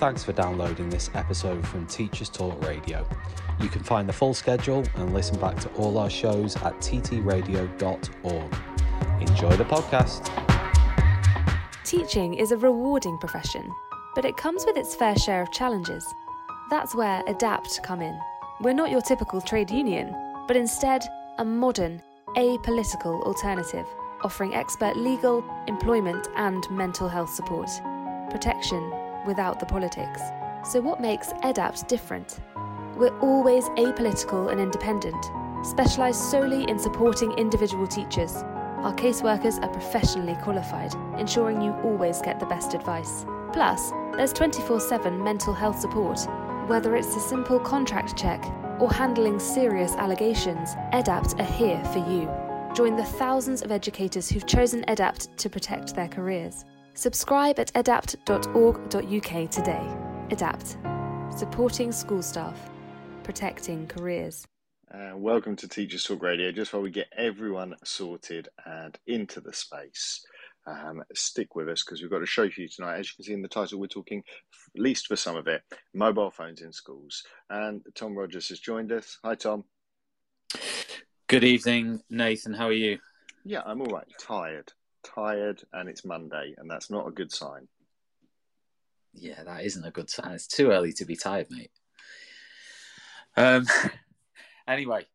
thanks for downloading this episode from Teachers Talk Radio. You can find the full schedule and listen back to all our shows at ttradio.org. Enjoy the podcast. Teaching is a rewarding profession, but it comes with its fair share of challenges. That's where EDAPT come in. We're not your typical trade union, but instead a modern, apolitical alternative, offering expert legal, employment, and mental health support. Protection without the politics. So, what makes EDAPT different? We're always apolitical and independent, specialised solely in supporting individual teachers. Our caseworkers are professionally qualified, ensuring you always get the best advice. Plus, there's 24 7 mental health support. Whether it's a simple contract check or handling serious allegations, EDAPT are here for you. Join the thousands of educators who've chosen EDAPT to protect their careers. Subscribe at edapt.org.uk today. EDAPT, supporting school staff, protecting careers. Uh, welcome to Teachers Talk Radio. Just while we get everyone sorted and into the space, um, stick with us because we've got a show for you tonight. As you can see in the title, we're talking, at least for some of it, mobile phones in schools. And Tom Rogers has joined us. Hi, Tom. Good evening, Nathan. How are you? Yeah, I'm all right. Tired tired and it's Monday, and that's not a good sign. Yeah, that isn't a good sign. It's too early to be tired, mate. Um, anyway,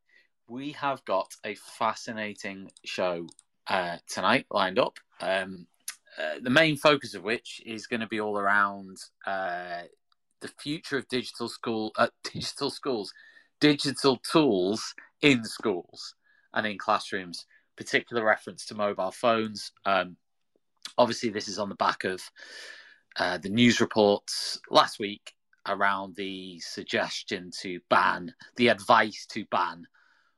we have got a fascinating show uh, tonight lined up. Um, uh, the main focus of which is going to be all around uh, the future of digital school, uh, digital schools, digital tools in schools and in classrooms particular reference to mobile phones. Um, obviously, this is on the back of uh, the news reports last week around the suggestion to ban, the advice to ban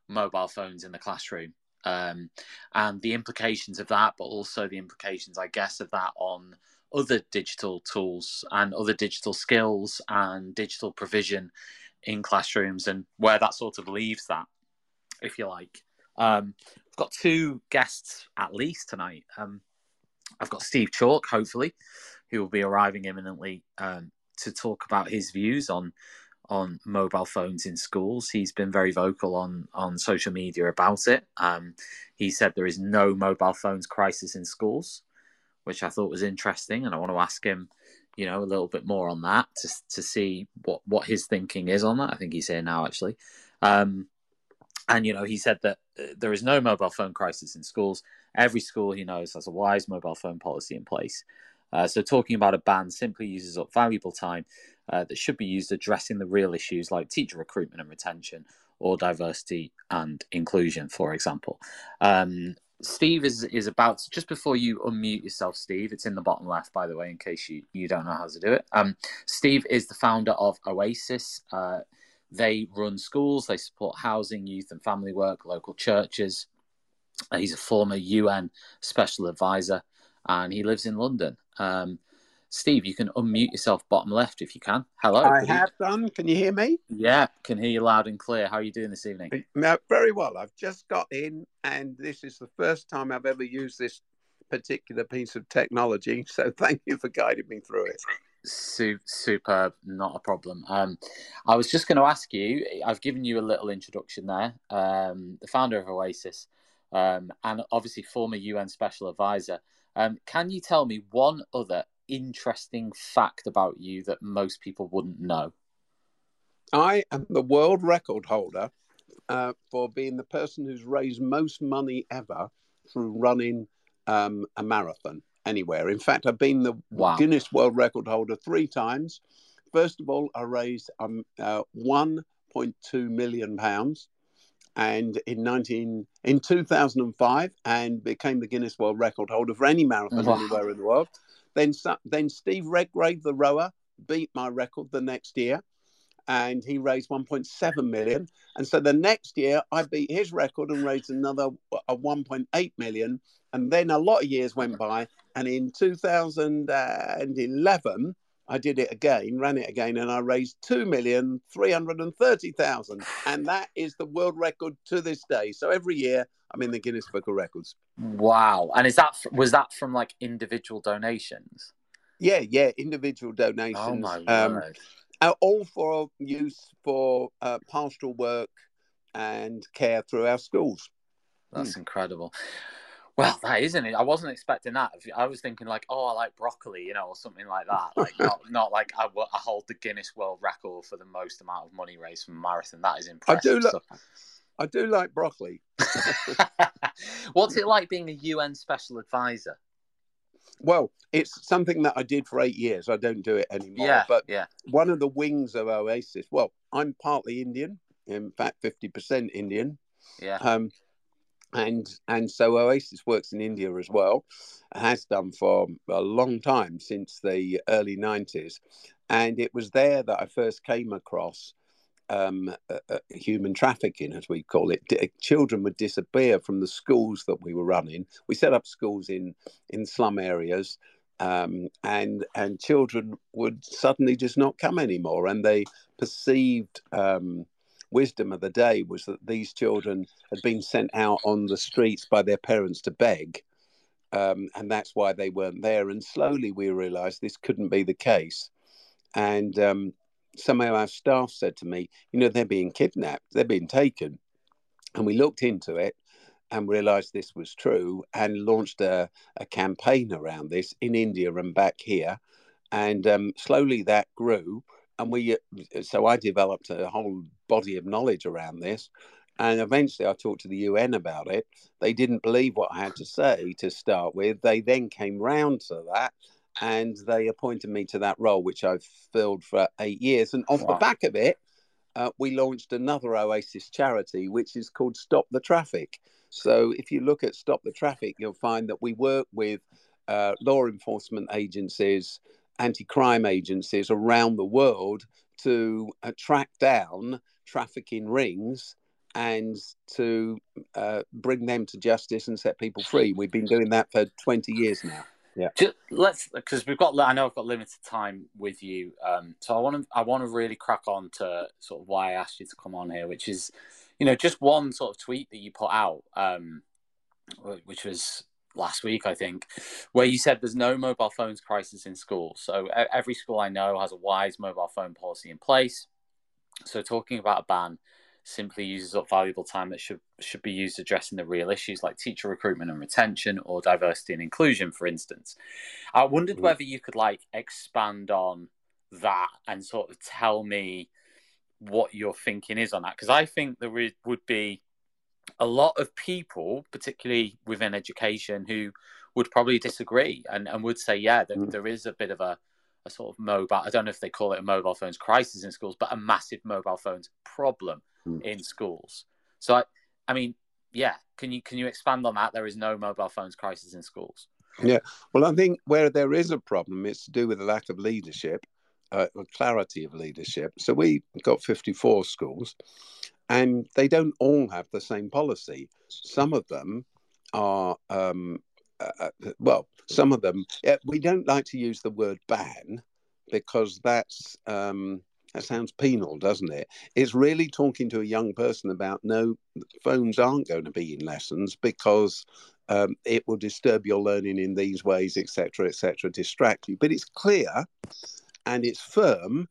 mobile phones in the classroom. Um, and the implications of that, but also the implications, I guess, of that on other digital tools and other digital skills and digital provision in classrooms and where that sort of leaves that, if you like. Um, I've got two guests at least tonight. Um, I've got Steve Chalke, hopefully, who will be arriving imminently um, to talk about his views on on mobile phones in schools. He's been very vocal on on social media about it. Um, he said there is no mobile phones crisis in schools, which I thought was interesting, and I want to ask him, you know, a little bit more on that to to see what what his thinking is on that. I think he's here now, actually. Um, and you know, he said that uh, there is no mobile phone crisis in schools. Every school he knows has a wise mobile phone policy in place. Uh, so, talking about a ban simply uses up valuable time uh, that should be used addressing the real issues like teacher recruitment and retention or diversity and inclusion, for example. Um, Steve is is about to, just before you unmute yourself, Steve. It's in the bottom left, by the way, in case you, you don't know how to do it. Um, Steve is the founder of Oasis. Uh, they run schools, they support housing, youth and family work, local churches. Uh, he's a former UN special advisor and he lives in London. Um, Steve, you can unmute yourself bottom left if you can. Hello. I have done. Can you hear me? Yeah, can hear you loud and clear. How are you doing this evening? very well. I've just got in, and this is the first time I've ever used this particular piece of technology. So thank you for guiding me through it. Su- superb, not a problem. Um, I was just going to ask you. I've given you a little introduction there. Um, the founder of Oasis, um, and obviously former UN Special Advisor. Um, can you tell me one other interesting fact about you that most people wouldn't know? I am the world record holder uh, for being the person who's raised most money ever through running um, a marathon anywhere. In fact, I've been the wow. Guinness World Record holder three times. First of all, I raised um, uh, 1.2 million pounds, and in 19 in 2005, and became the Guinness World Record holder for any marathon wow. anywhere in the world. Then, then Steve Redgrave, the rower, beat my record the next year and he raised 1.7 million. And so the next year, I beat his record and raised another a 1.8 million. And then a lot of years went by, and in 2011, I did it again, ran it again, and I raised two million three hundred and thirty thousand, and that is the world record to this day. So every year, I'm in the Guinness Book of Records. Wow! And is that was that from like individual donations? Yeah, yeah, individual donations. Oh my um, word! Uh, all for use for uh, pastoral work and care through our schools. That's Hmm. incredible. Well, that isn't it. I wasn't expecting that. I was thinking like, oh, I like broccoli, you know, or something like that. Like not not like I, I hold the Guinness World Record for the most amount of money raised from a marathon. That is impressive. do lo- I do like broccoli. What's it like being a UN special advisor? Well, it's something that I did for eight years. I don't do it anymore. yeah, But yeah, one of the wings of Oasis, well, I'm partly Indian, in fact, 50% Indian. yeah. Um, and and so Oasis works in India as well, has done for a long time since the early 90s. And it was there that I first came across um, uh, uh, human trafficking, as we call it. D- children would disappear from the schools that we were running. We set up schools in in slum areas, um, and and children would suddenly just not come anymore. And they perceived um, wisdom of the day was that these children had been sent out on the streets by their parents to beg. Um, and that's why they weren't there. And slowly we realized this couldn't be the case. And um, some of our staff said to me, you know, they're being kidnapped, they're being taken. And we looked into it and realized this was true and launched a, a campaign around this in India and back here. And um, slowly that grew. And we, so I developed a whole body of knowledge around this. And eventually I talked to the UN about it. They didn't believe what I had to say to start with. They then came round to that and they appointed me to that role, which I've filled for eight years. And off the back of it, uh, we launched another Oasis charity, which is called Stop the Traffic. So if you look at Stop the Traffic, you'll find that we work with uh, law enforcement agencies, anti crime agencies around the world to uh, track down trafficking rings and to uh, bring them to justice and set people free. We've been doing that for 20 years now. Just, let's because we've got I know I've got limited time with you, um, so I want to I want to really crack on to sort of why I asked you to come on here, which is, you know, just one sort of tweet that you put out, um, which was last week I think, where you said there's no mobile phones crisis in schools. So every school I know has a wise mobile phone policy in place. So talking about a ban simply uses up valuable time that should should be used addressing the real issues like teacher recruitment and retention or diversity and inclusion for instance i wondered Mhm. whether you could like expand on that and sort of tell me what your thinking is on that because i think there is- would be a lot of people particularly within education who would probably disagree and, and would say yeah there, Mm. there is a bit of a a sort of mobile i don't know if they call it a mobile phones crisis in schools but a massive mobile phones problem Mm. in schools so i i mean yeah can you can you expand on that there is no mobile phones crisis in schools Yeah, Well, I think where there is a problem, it's to do with a lack of leadership, uh, or clarity of leadership. So we got 54 schools, and they don't all have the same policy. Some of them are, um, uh, uh, well, some of them. Yeah, we don't like to use the word ban because that's um, that sounds penal, doesn't it? It's really talking to a young person about no, phones aren't going to be in lessons because um, it will disturb your learning in these ways, etc., etc., distract you. But it's clear and it's firm.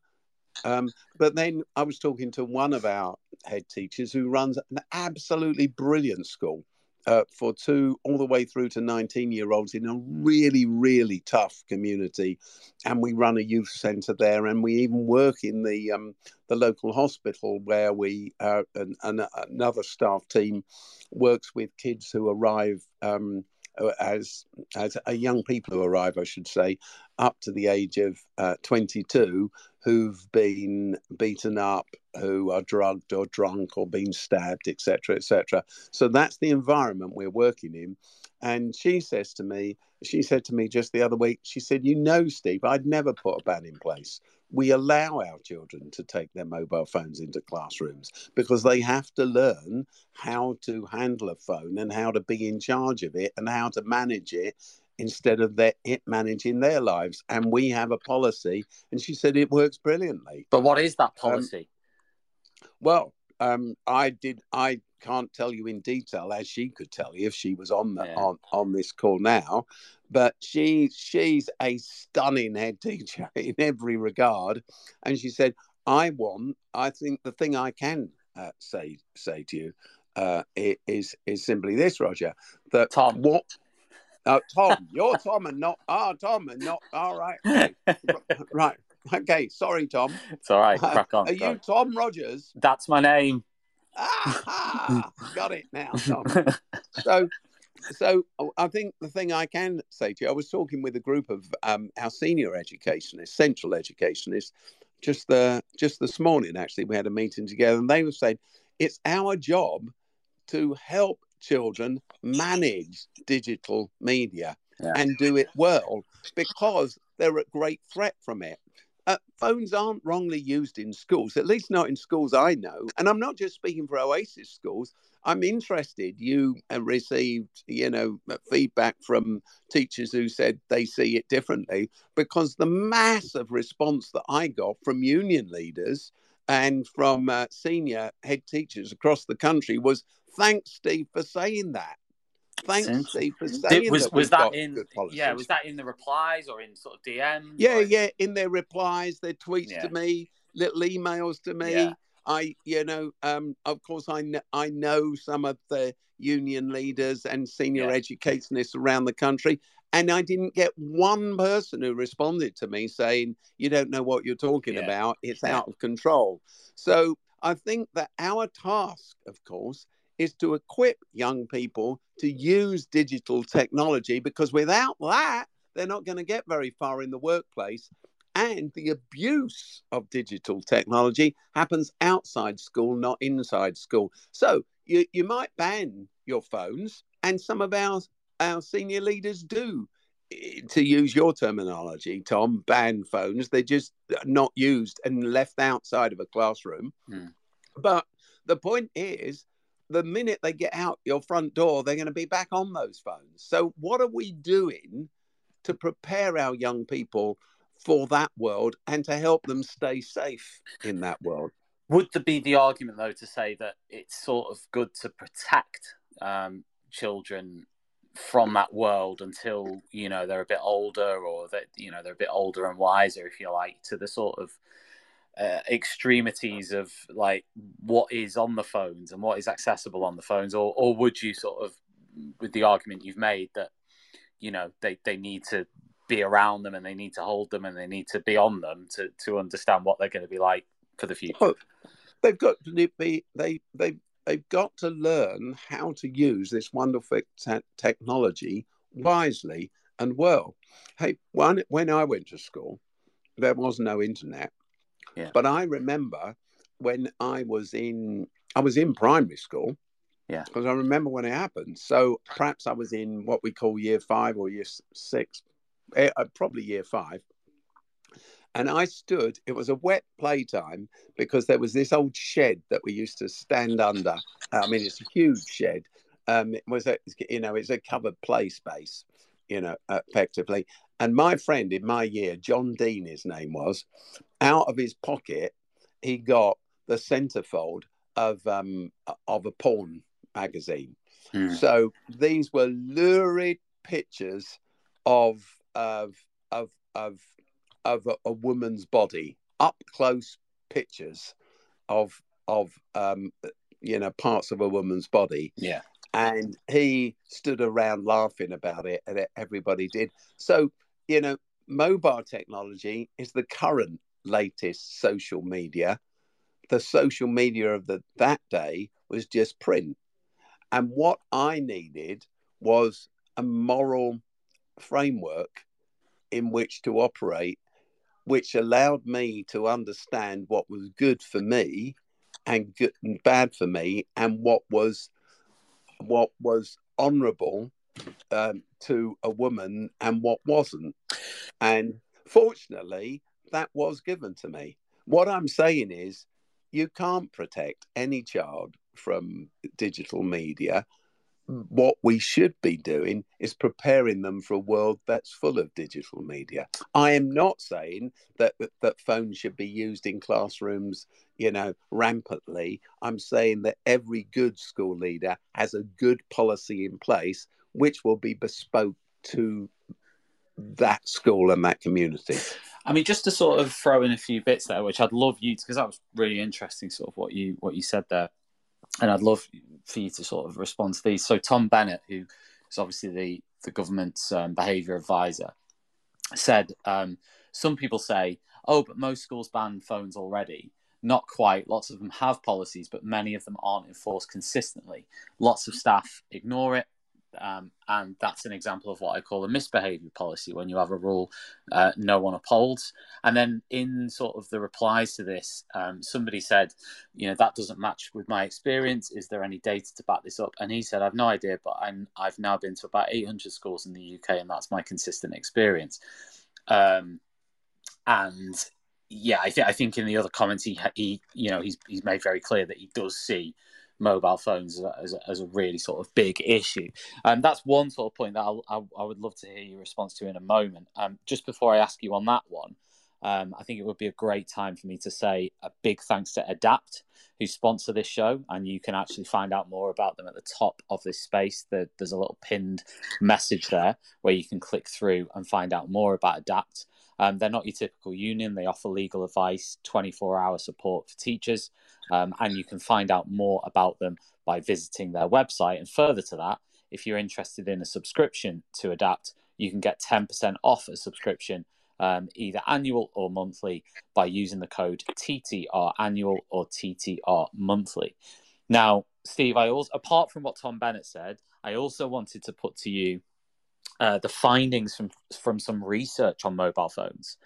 Um, but then I was talking to one of our head teachers who runs an absolutely brilliant school uh, for two all the way through to 19 year olds in a really, really tough community. And we run a youth centre there, and we even work in the um, the local hospital where we uh, and, and another staff team works with kids who arrive um, as as a young people who arrive, I should say, up to the age of uh, 22, who've been beaten up, who are drugged or drunk or been stabbed, etc., etc. So that's the environment we're working in. And she says to me, she said to me just the other week, she said, "You know, Steve, I'd never put a ban in place. We allow our children to take their mobile phones into classrooms because they have to learn how to handle a phone and how to be in charge of it and how to manage it instead of their, it managing their lives. And we have a policy, and she said it works brilliantly. but what is that Um, policy Well, um, I did. I can't tell you in detail as she could tell you if she was on the Yeah. on on this call now. But she she's a stunning head teacher in every regard, and she said, "I want. I think the thing I can uh, say say to you uh, is is simply this, Roger. That Tom. what." Uh, Tom, you're Tom and not ah Tom and not all right okay. right okay sorry Tom It's all right. Crack on. are go. you Tom Rogers That's my name. Ah, got it now, Tom. So, so I think the thing I can say to you, I was talking with a group of um, our senior educationists, central educationists, just the just this morning. Actually, we had a meeting together, and they were saying it's our job to help children manage digital media Yeah. and do it well because they're at great threat from it. Uh, phones aren't wrongly used in schools, at least not in schools I know. And I'm not just speaking for Oasis schools. I'm interested. You uh, received, you know, feedback from teachers who said they see it differently because the massive response that I got from union leaders and from uh, senior head teachers across the country was thanks, Steve, for saying that. Thanks, Steve, for saying Did, was that. was that in? Yeah, was that in the replies or in sort of DMs? Yeah, or- yeah. In their replies, their tweets Yeah. to me, little emails to me. Yeah. I, you know, um, of course, I kn- I know some of the union leaders and senior Yeah. educationists around the country, and I didn't get one person who responded to me saying, "You don't know what you're talking Yeah. about. It's Yeah. out of control." So I think that our task, of course, is to equip young people to use digital technology because without that, they're not going to get very far in the workplace. And the abuse of digital technology happens outside school, not inside school. So you, you might ban your phones, and some of our, our senior leaders do. eh, To use your terminology, Tom, ban phones. They're just not used and left outside of a classroom. Hmm. But the point is, the minute they get out your front door, they're going to be back on those phones. So, what are we doing to prepare our young people for that world and to help them stay safe in that world? Would there be the argument though to say that it's sort of good to protect um, children from that world until you know they're a bit older or that you know they're a bit older and wiser, if you like, to the sort of uh, extremities of like what is on the phones and what is accessible on the phones, or or would you sort of, with the argument you've made that you know they they need to be around them and they need to hold them and they need to be on them to to understand what they're going to be like for the future. Well, they've got to be they they they've got to learn how to use this wonderful te- technology wisely and well. Hey, when when I went to school, there was no internet. Yeah. But I remember when I was in I was in primary school. Yeah. Because I remember when it happened. So perhaps I was in what we call year five or year six, eh, uh, probably year five. And I stood, it was a wet playtime because there was this old shed that we used to stand under. I mean, it's a huge shed. Um, it was a, you know, it's a covered play space, you know, effectively. And my friend in my year, John Dean, his name was, out of his pocket, he got the centerfold of um, of a porn magazine. Hmm. So these were lurid pictures of of of of of a, a woman's body, up close pictures of of um, you know parts of a woman's body, Yeah. And he stood around laughing about it, and everybody did. So you know, mobile technology is the current latest social media. The social media of the that day was just print, and what I needed was a moral framework in which to operate, which allowed me to understand what was good for me and good and bad for me, and what was what was honourable um, to a woman and what wasn't. And fortunately, that was given to me. What I'm saying is, you can't protect any child from digital media. What we should be doing is preparing them for a world that's full of digital media. I am not saying that that phones should be used in classrooms, you know, rampantly. I'm saying that every good school leader has a good policy in place, which will be bespoke to that school and that community. I mean, just to sort of throw in a few bits there, which I'd love you to, because that was really interesting, sort of what you what you said there, and I'd love for you to sort of respond to these. So Tom Bennett, who is obviously the the government's um, behaviour advisor, said um, some people say, "Oh, but most schools ban phones already." Not quite. Lots of them have policies, but many of them aren't enforced consistently. Lots of staff ignore it um, and that's an example of what I call a misbehavior policy when you have a rule uh, no one upholds. And then in sort of the replies to this, um, somebody said, you know, that doesn't match with my experience. Is there any data to back this up? And he said, I've no idea, but I'm, I've now been to about 800 schools in the UK, and that's my consistent experience. Um, and yeah, I, th- I think in the other comments, he, he you know, he's, he's made very clear that he does see mobile phones as a, as a, as a really sort of big issue. And um, that's one sort of point that I'll, I, I would love to hear your response to in a moment. Um, just before I ask you on that one, um, I think it would be a great time for me to say a big thanks to Adapt, who sponsor this show. And you can actually find out more about them at the top of this space. There's a little pinned message there where you can click through and find out more about Adapt. Um, they're not your typical union. They offer legal advice, 24 hour support for teachers, um, and you can find out more about them by visiting their website. And further to that, if you're interested in a subscription to Adapt, you can get 10% off a subscription, um, either annual or monthly, by using the code TTR annual or TTR monthly. Now, Steve, I also, apart from what Tom Bennett said, I also wanted to put to you uh, the findings from from some research on mobile phones.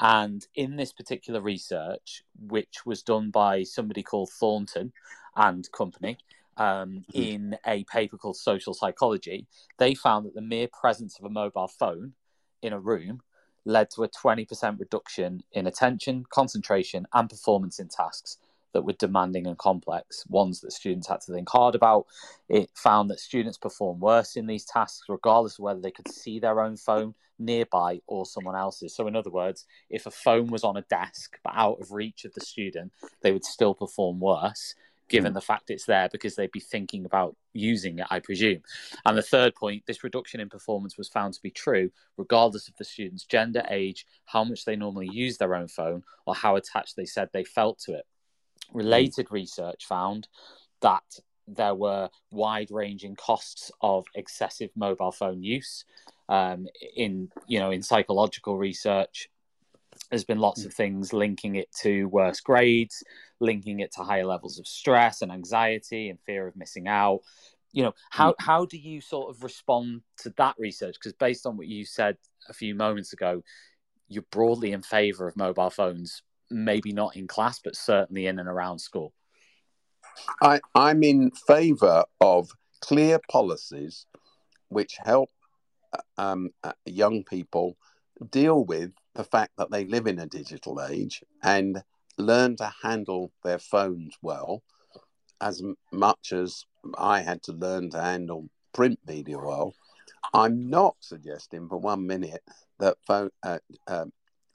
And in this particular research, which was done by somebody called Thornton and Company, um, mm-hmm. in a paper called Social Psychology, they found that the mere presence of a mobile phone in a room led to a 20% reduction in attention, concentration, and performance in tasks that were demanding and complex, ones that students had to think hard about. It found that students perform worse in these tasks, regardless of whether they could see their own phone nearby or someone else's. So, in other words, if a phone was on a desk but out of reach of the student, they would still perform worse. Given mm. the fact it's there, because they'd be thinking about using it, I presume. And the third point this reduction in performance was found to be true, regardless of the student's gender, age, how much they normally use their own phone, or how attached they said they felt to it. Related research found that there were wide ranging costs of excessive mobile phone use. Um, in you know in psychological research, there's been lots of things linking it to worse grades, linking it to higher levels of stress and anxiety and fear of missing out. You know how mm. how do you sort of respond to that research? Because based on what you said a few moments ago, you're broadly in favour of mobile phones maybe not in class, but certainly in and around school? I, I'm in favour of clear policies which help um, uh, young people deal with the fact that they live in a digital age and learn to handle their phones well, as much as I had to learn to handle print media well. I'm not suggesting for one minute that phone, uh, uh,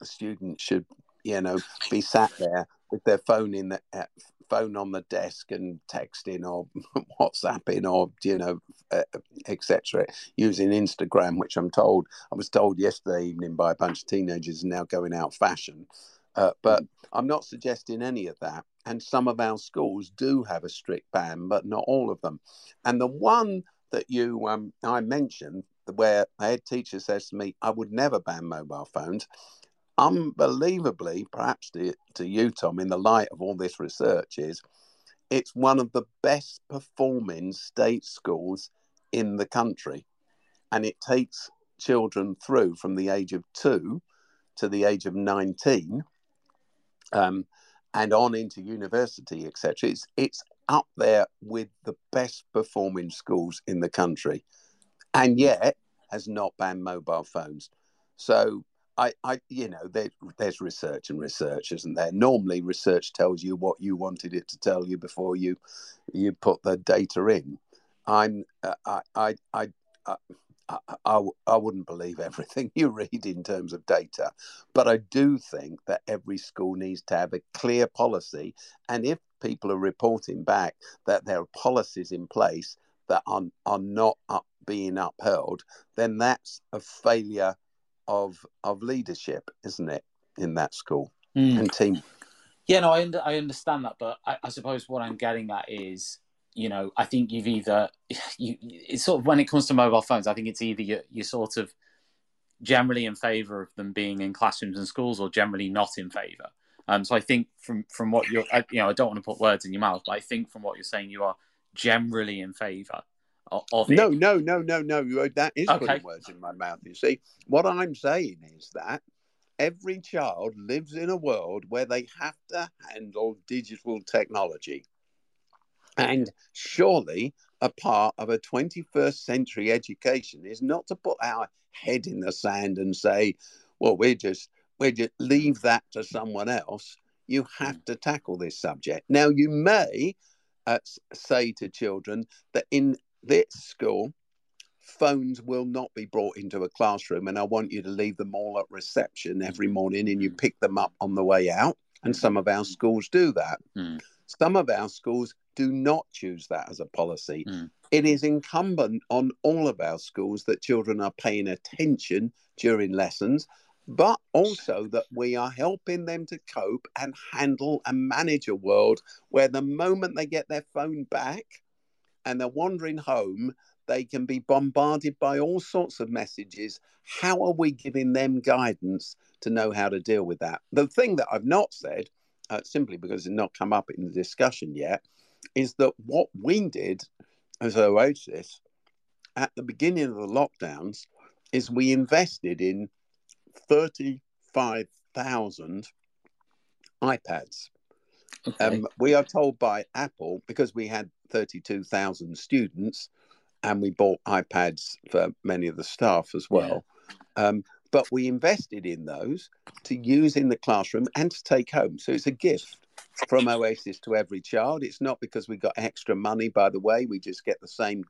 students should you know, be sat there with their phone in the uh, phone on the desk and texting or WhatsApping or you know, uh, etc. Using Instagram, which I'm told I was told yesterday evening by a bunch of teenagers is now going out fashion. Uh, but I'm not suggesting any of that. And some of our schools do have a strict ban, but not all of them. And the one that you um, I mentioned, where a head teacher says to me, "I would never ban mobile phones," unbelievably, perhaps to, to you, Tom, in the light of all this research, is it's one of the best performing state schools in the country. And it takes children through from the age of two to the age of 19 um, and on into university, etc. It's, it's up there with the best performing schools in the country and yet has not banned mobile phones. So I, I, you know, there, there's research and research, isn't there? Normally, research tells you what you wanted it to tell you before you, you put the data in. I'm, uh, I, I, I, I, I, I wouldn't believe everything you read in terms of data, but I do think that every school needs to have a clear policy. And if people are reporting back that there are policies in place that are, are not up, being upheld, then that's a failure of of leadership, isn't it, in that school Mm. and team? Yeah, no, I, under, I understand that, but I, I suppose what I'm getting at is, you know, I think you've either, you, it's sort of when it comes to mobile phones, I think it's either you're, you're sort of generally in favour of them being in classrooms and schools, or generally not in favour. Um, so I think from from what you're, I, you know, I don't want to put words in your mouth, but I think from what you're saying, you are generally in favour of, No, it. no, no, no, no. you- That is Okay. putting words in my mouth. You see, what I'm saying is that every child lives in a world where they have to handle digital technology. And surely a part of a 21st century education is not to put our head in the sand and say, well, we're just, we just leave that to someone else. You have to tackle this subject. Now, you may uh, say to children that in this school, phones will not be brought into a classroom, and I want you to leave them all at reception every morning and you pick them up on the way out. And some of our schools do that. Mm. Some of our schools do not choose that as a policy. Mm. It is incumbent on all of our schools that children are paying attention during lessons, but also that we are helping them to cope and handle and manage a world where the moment they get their phone back and they're wandering home, they can be bombarded by all sorts of messages. How are we giving them guidance to know how to deal with that? The thing that I've not said, uh, simply because it's not come up in the discussion yet, is that what we did as Oasis at the beginning of the lockdowns is we invested in 35,000 iPads. Okay. Um, we are told by Apple because we had 32,000 students and we bought iPads for many of the staff as well. Um, but we invested in those to use in the classroom and to take home. So it's a gift from Oasis to every child. It's not because we got extra money, by the way. We just get the same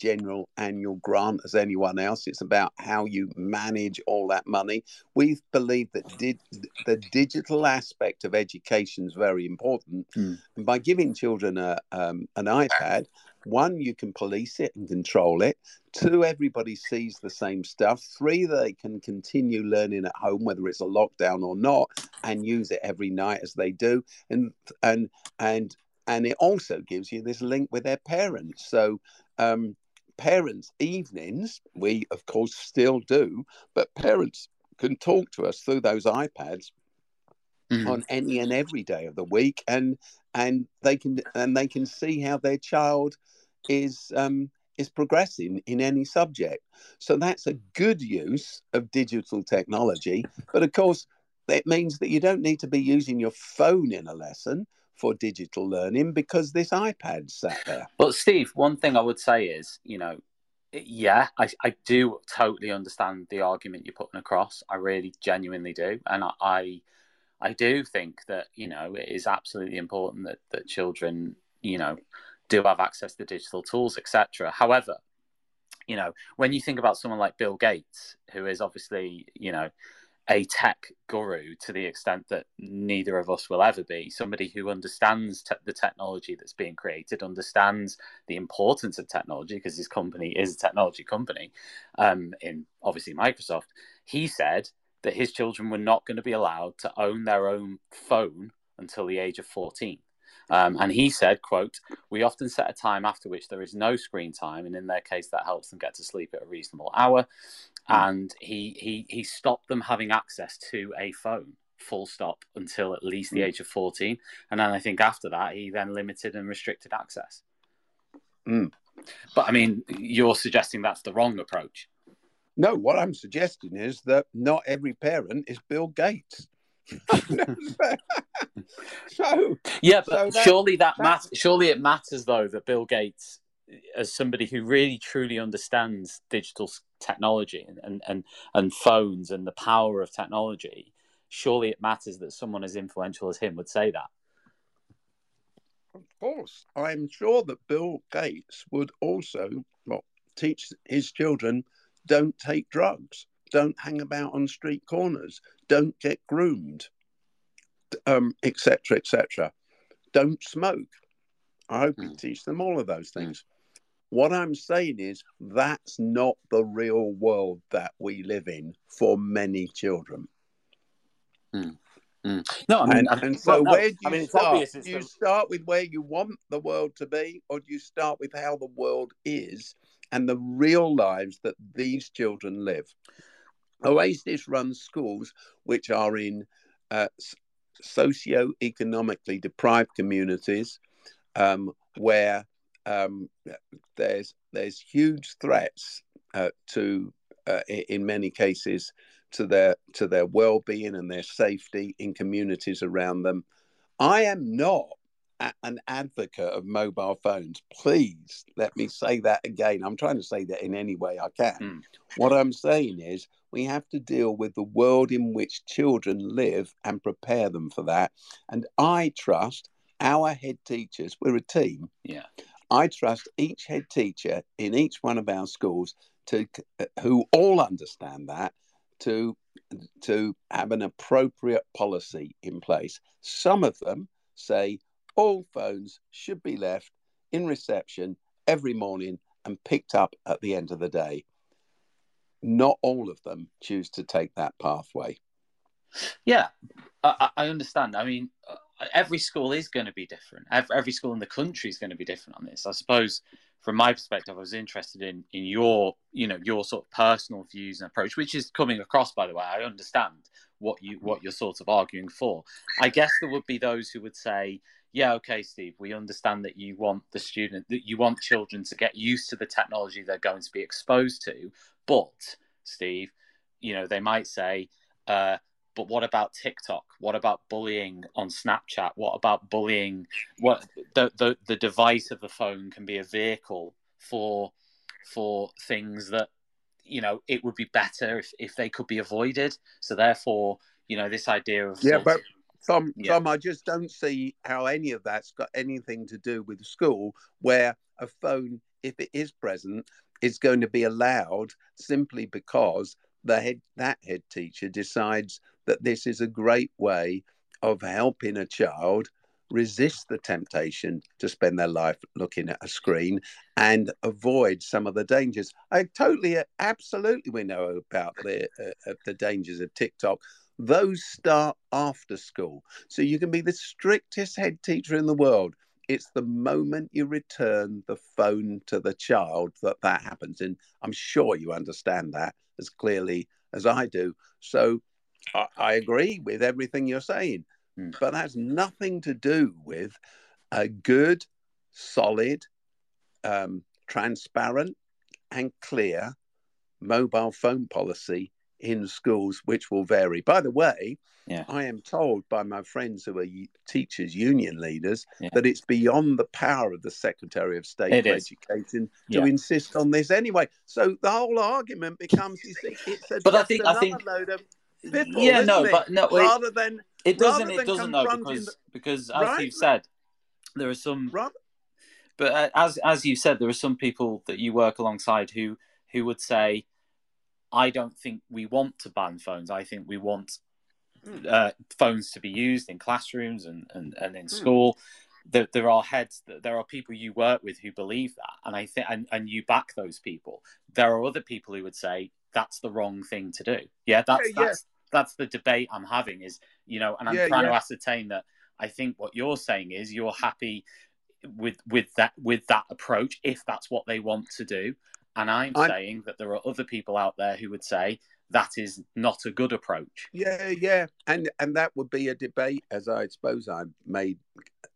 general annual grant as anyone else. It's about how you manage all that money. We believe that di- the digital aspect of education is very important. Mm. And by giving children a, um, an iPad, one, you can police it and control it. Two, everybody sees the same stuff. Three, they can continue learning at home, whether it's a lockdown or not, and use it every night as they do. And and and and it also gives you this link with their parents. So um, parents' evenings, we of course still do, but parents can talk to us through those iPads Mhm. on any and every day of the week, and and they can and they can see how their child is um, is progressing in any subject. So that's a good use of digital technology, but of course it means that you don't need to be using your phone in a lesson for digital learning because this iPad's sat there. But Steve, one thing I would say is, you know, yeah, I, I do totally understand the argument you're putting across. I really genuinely do, and I, I I do think that you know it is absolutely important that that children you know do have access to digital tools, etc. However, you know when you think about someone like Bill Gates, who is obviously you know a tech guru to the extent that neither of us will ever be, somebody who understands te- the technology that's being created, understands the importance of technology because his company is a technology company, um, in obviously Microsoft. He said that his children were not going to be allowed to own their own phone until the age of 14. Um, and he said, quote, we often set a time after which there is no screen time. And in their case, that helps them get to sleep at a reasonable hour. And he, he, he stopped them having access to a phone full stop until at least the Mm. age of 14. And then I think after that, he then limited and restricted access. Mm. But I mean, you're suggesting that's the wrong approach. No, what I'm suggesting is that not every parent is Bill Gates. so Yeah, So but that- surely that, that- matters. Surely it matters though that Bill Gates, as somebody who really truly understands digital technology and, and, and, and phones and the power of technology, surely it matters that someone as influential as him would say that. Of course, I'm sure that Bill Gates would also well, teach his children don't take drugs, don't hang about on street corners, don't get groomed, um, etc., etc. Don't smoke. I hope you Mm. teach them all of those things. What I'm saying is that's not the real world that we live in for many children. No, I mean, and, I- and so well, no, where do you I mean, start? do you the- start with where you want the world to be, or do you start with how the world is and the real lives that these children live? Oasis runs schools which are in uh, socio-economically deprived communities um, where um, there's there's huge threats uh, to, uh, in many cases, to their to their well-being and their safety in communities around them. I am not a- an advocate of mobile phones. Please let me say that again. I'm trying to say that in any way I can. Mm. What I'm saying is we have to deal with the world in which children live and prepare them for that. And I trust our head teachers, we're a team. Yeah. I trust each head teacher in each one of our schools to who all understand that to to have an appropriate policy in place. Some of them say all phones should be left in reception every morning and picked up at the end of the day. Not all of them choose to take that pathway. Yeah, I, I understand. I mean, uh, every school is going to be different. Every school in the country is going to be different on this. I suppose, from my perspective, I was interested in in your, you know, your sort of personal views and approach, which is coming across. By the way, I understand what you what you're sort of arguing for. I guess there would be those who would say, yeah, okay, Steve, we understand that you want the student that you want children to get used to the technology they're going to be exposed to, but Steve, you know, they might say. Uh, but what about TikTok? What about bullying on Snapchat? What about bullying? What the the, the device of the phone can be a vehicle for for things that you know it would be better if, if they could be avoided. So therefore, you know, this idea of Yeah, but Tom, Yeah. Tom, I just don't see how any of that's got anything to do with school, where a phone, if it is present, is going to be allowed simply because the head that head teacher decides that this is a great way of helping a child resist the temptation to spend their life looking at a screen and avoid some of the dangers. I totally, absolutely, we know about the uh, the dangers of TikTok those start after school. So you can be the strictest head teacher in the world. It's the moment you return the phone to the child that that happens. And I'm sure you understand that as clearly as I do. So I, I agree with everything you're saying, Mm. but that's nothing to do with a good, solid, um, transparent, and clear mobile phone policy in schools, which will vary. By the way, Yeah. I am told by my friends who are teachers' union leaders Yeah. that it's beyond the power of the Secretary of State It for is. Education to Yeah. insist on this anyway. So the whole argument becomes, you see, it's a, But I think- I think- load of piffle, yeah, no, it? but no, it, rather than it doesn't. It doesn't though because the- because as Right. you've said, there are some rather, but uh, as as you said, there are some people that you work alongside who who would say, "I don't think we want to ban phones. I think we want Hmm. uh, phones to be used in classrooms and and, and in Hmm. school." There, there are heads, there are people you work with who believe that, and I think, and, and you back those people. There are other people who would say that's the wrong thing to do. Yeah, that's Yeah, yeah. that's that's the debate I'm having. Is you know, and I'm Yeah, trying to ascertain that. I think what you're saying is you're happy with with that with that approach if that's what they want to do and i'm, I'm- saying that there are other people out there who would say that is not a good approach Yeah, yeah, and and that would be a debate, as I suppose I made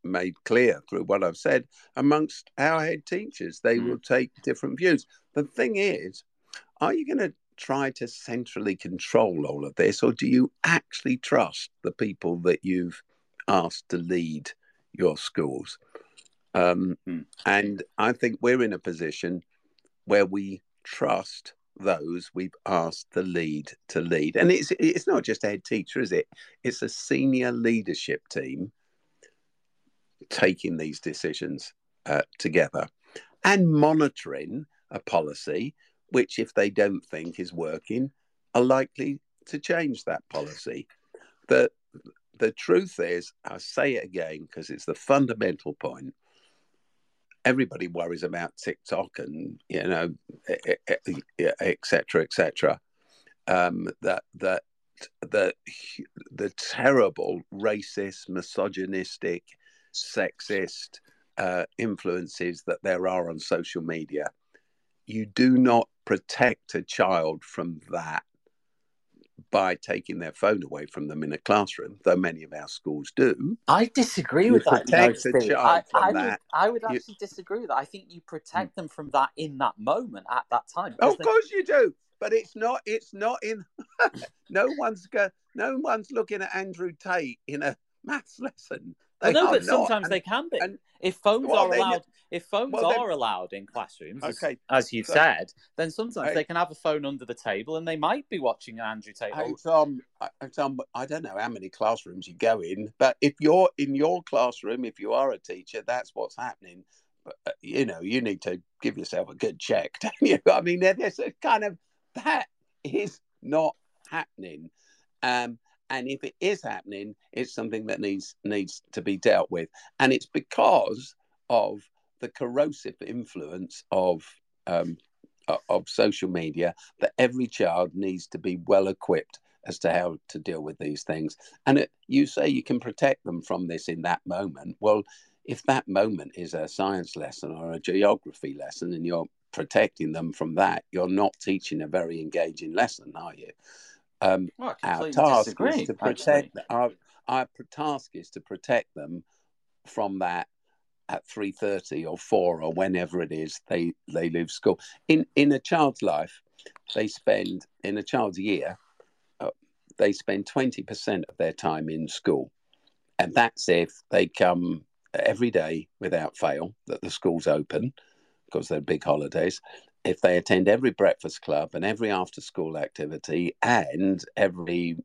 made clear through what I've said amongst our head teachers. They Mm. will take different views. The thing is, are you going to try to centrally control all of this, or do you actually trust the people that you've asked to lead your schools? Um, Mm. And I think we're in a position where we trust those we've asked the lead to lead. And it's it's not just a head teacher, is it? It's a senior leadership team taking these decisions uh, together and monitoring a policy which, if they don't think is working, are likely to change that policy. The, the truth is, I'll say it again because it's the fundamental point. Everybody worries about TikTok and you know, etc. etc. Um, that that the the terrible racist, misogynistic, sexist uh, influences that there are on social media. You do not protect a child from that by taking their phone away from them in a classroom, though many of our schools do. I disagree with that. protect child I, from I would, that. I would You- actually disagree with that. I think you hmm. protect them from that in that moment at that time. Of they- course you do, but it's not. It's not in. no one's go. No one's looking at Andrew Tate in a maths lesson. Well, They no, but not. sometimes And- they can be. and- if phones Well, are allowed, if phones well, then- are allowed in classrooms, as- Okay, as, you've so- said, then sometimes Hey. they can have a phone under the table and they might be watching an Andrew Tate. Hey, Tom, I, I- Tom, I don't know how many classrooms you go in, but if you're in your classroom, if you are a teacher, that's what's happening. But, uh, you know, you need to give yourself a good check, don't you? I mean, there's a kind of that is not happening. Um, and if it is happening, it's something that needs needs to be dealt with, and it's because of the corrosive influence of um, of social media that every child needs to be well equipped as to how to deal with these things. And it, you say you can protect them from this in that moment. Well, if that moment is a science lesson or a geography lesson and you're protecting them from that, you're not teaching a very engaging lesson, are you? Um, Well, our task disagree, is to actually. protect our our task is to protect them from that at 3.30 or 4 or whenever it is they they leave school. In in a child's life they spend in a child's year uh, they spend 20% of their time in school. And that's if they come every day without fail that the school's open because they're big holidays if they attend every breakfast club and every after school activity and every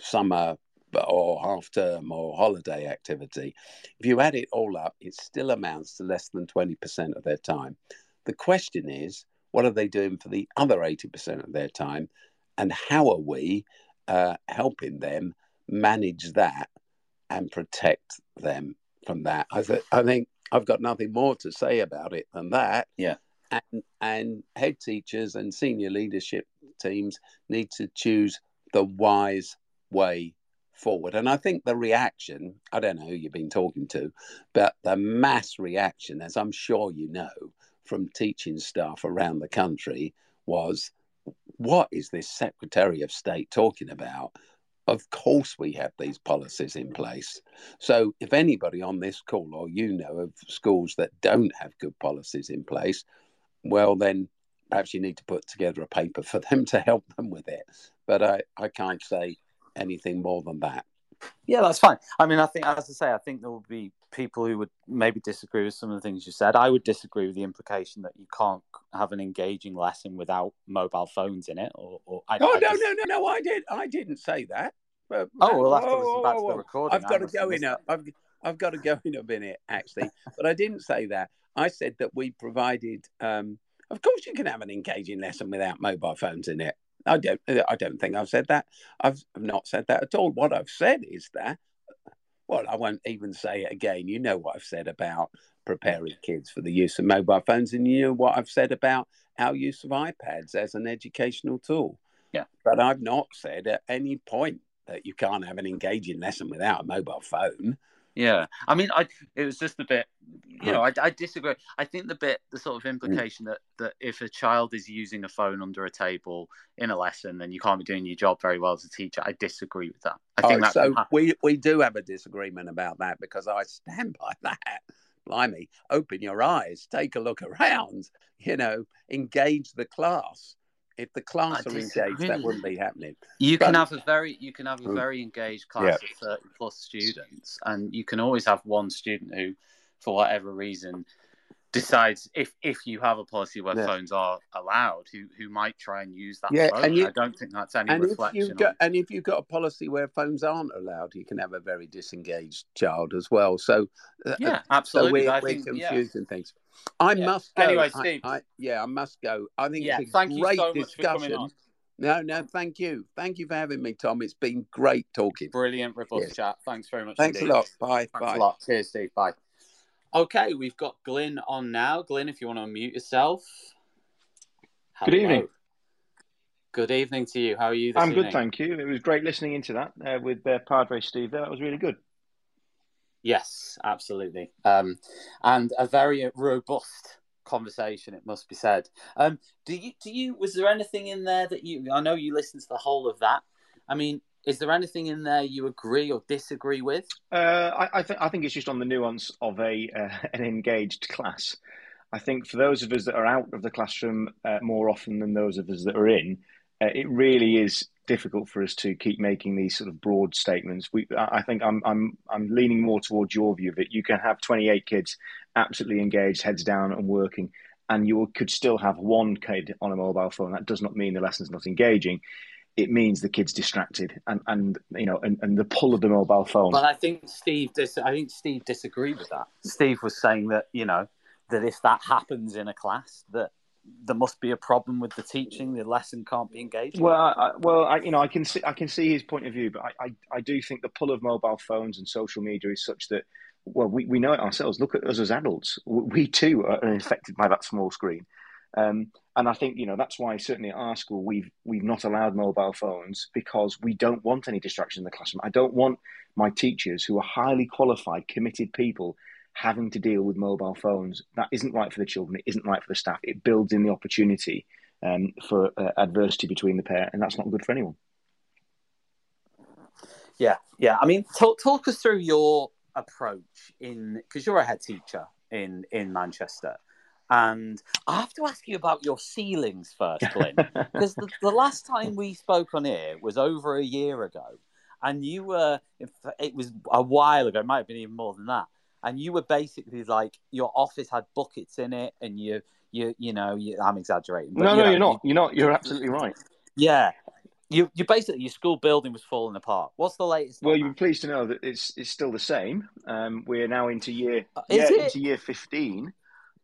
summer or half term or holiday activity, if you add it all up, it still amounts to less than 20% of their time. The question is, what are they doing for the other 80% of their time? And how are we uh, helping them manage that and protect them from that? I, th- I think I've got nothing more to say about it than that. Yeah and, and head teachers and senior leadership teams need to choose the wise way forward. And I think the reaction, I don't know who you've been talking to, but the mass reaction, as I'm sure you know, from teaching staff around the country was what is this Secretary of State talking about? Of course, we have these policies in place. So, if anybody on this call or you know of schools that don't have good policies in place, well, then perhaps you need to put together a paper for them to help them with it. But I, I can't say anything more than that. Yeah, that's fine. I mean, I think, as I say, I think there will be people who would maybe disagree with some of the things you said. I would disagree with the implication that you can't have an engaging lesson without mobile phones in it. Or, or I, Oh I no, just- no, no, no! I did, I didn't say that. But, Oh, well, have to whoa, listen whoa, back to the recording. I've got to go in missed a, that. I've, I've got to go in a minute actually, but I didn't say that. I said that we provided. Um, of course, you can have an engaging lesson without mobile phones in it. I don't. Uh, I don't think I've said that. I've not said that at all. What I've said is that. Well, I won't even say it again. You know what I've said about preparing kids for the use of mobile phones, and you know what I've said about our use of iPads as an educational tool. Yeah. But I've not said at any point that you can't have an engaging lesson without a mobile phone. Yeah, I mean, I it was just a bit, you know, I, I disagree. I think the bit, the sort of mm. implication that that if a child is using a phone under a table in a lesson, then you can't be doing your job very well as a teacher. I disagree with that. I think Oh, that's so we we do have a disagreement about that because I stand by that. Blimey, open your eyes, take a look around, you know, engage the class. If the class I are engaged, that wouldn't be happening. You can have a very you can have a Mm. very engaged class of thirty plus students, and you can always have one student who, for whatever reason, decides if if you have a policy where Yeah. phones are allowed, who who might try and use that Yeah, phone. and you- I don't think that's any And if you've on- got and if you've got a policy where phones aren't allowed, you can have a very disengaged child as well. So uh, yeah, so we're, I we're think yeah. confusing things. I Yeah. must go. Anyway, I- Steve. I, yeah, I must go. I think Yeah, it's a great so discussion. No, no, thank you. Thank you for having me, Tom. It's been great talking. Brilliant rebuttal Yes. chat. Thanks very much. Thanks indeed. a lot. Bye. Thanks Bye. a lot. Cheers, Steve. Bye. Okay, we've got Glynn on now. Glynn, if you want to unmute yourself. Good evening. Good evening to you. How are you I'm evening? good, thank you. It was great listening into that uh, with uh, Padre Steve. There, that was really good. Yes, absolutely. Um, and a very robust conversation, it must be said. Um, do you do you was there anything in there that you I know you listened to the whole of that. I mean, is there anything in there you agree or disagree with? Uh, I, I think I think it's just on the nuance of a uh, an engaged class. I think for those of us that are out of the classroom uh, more often than those of us that are in, uh, it really is difficult for us to keep making these sort of broad statements. We, I I think I'm I'm I'm leaning more towards your view of it. You can have 28 kids absolutely engaged, heads down, and working, and you could still have one kid on a mobile phone. That does not mean the lesson's not engaging. It means the kid's distracted, and and you know, and, and the pull of the mobile phone. But I think Steve dis- I think Steve disagreed with that. Steve was saying that, you know, that if that happens in a class that there must be a problem with the teaching, the lesson can't be engaged. Well, I, well, I, you know, I can see I can see his point of view, but I, I, I do think the pull of mobile phones and social media is such that well, we, we know it ourselves. Look at us as adults; we too are affected by that small screen, um, and I think you know that's why certainly at our school we've we've not allowed mobile phones because we don't want any distraction in the classroom. I don't want my teachers, who are highly qualified, committed people, having to deal with mobile phones. That isn't right for the children. It isn't right for the staff. It builds in the opportunity um, for uh, adversity between the pair, and that's not good for anyone. Yeah, yeah. I mean, talk, talk us through your approach in because you're a head teacher in in Manchester, and I have to ask you about your ceilings first, Glynn, because the, the last time we spoke on here was over a year ago, and you were it was a while ago, it might have been even more than that, and you were basically like your office had buckets in it, and you you you know you, I'm exaggerating, but no, you no, know, you're not. You're not. You're absolutely right. yeah. You, you basically your school building was falling apart. What's the latest? Well, you'll be pleased to know that it's it's still the same. Um, we're now into year Uh, yeah into year fifteen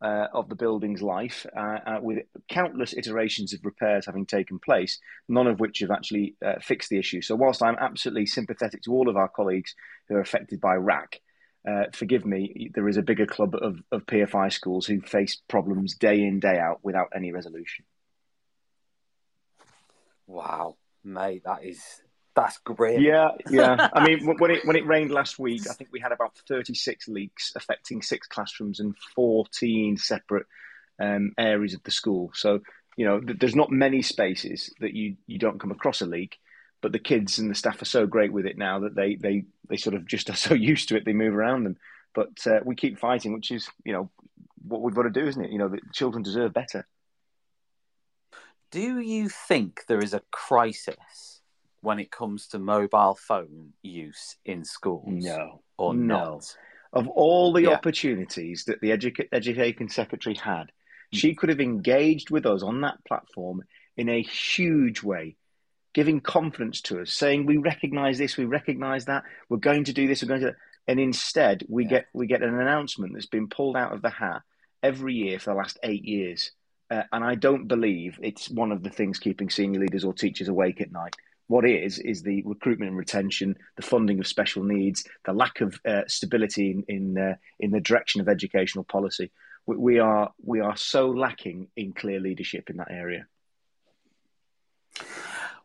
uh, of the building's life, uh, uh, with countless iterations of repairs having taken place, none of which have actually uh, fixed the issue. So, whilst I'm absolutely sympathetic to all of our colleagues who are affected by RAAC, uh, forgive me, there is a bigger club of, of PFI schools who face problems day in day out without any resolution. Wow, mate, that is that's great. Yeah, yeah. I mean, when it when it rained last week, I think we had about thirty six leaks affecting six classrooms and fourteen separate um, areas of the school. So you know, th- there's not many spaces that you you don't come across a leak. But the kids and the staff are so great with it now that they they they sort of just are so used to it they move around them. But uh, we keep fighting, which is you know what we've got to do, isn't it? You know, the children deserve better. Do you think there is a crisis when it comes to mobile phone use in schools? No. or No. not? of all the Yeah. opportunities that the edu- education secretary had, she could have engaged with us on that platform in a huge way, giving confidence to us, saying we recognise this, we recognise that, we're going to do this, we're going to, and instead we Yeah. get we get an announcement that's been pulled out of the hat every year for the last eight years, uh, and I don't believe it's one of the things keeping senior leaders or teachers awake at night. What is is the recruitment and retention, the funding of special needs, the lack of uh, stability in in, uh, in the direction of educational policy. We, we are we are so lacking in clear leadership in that area.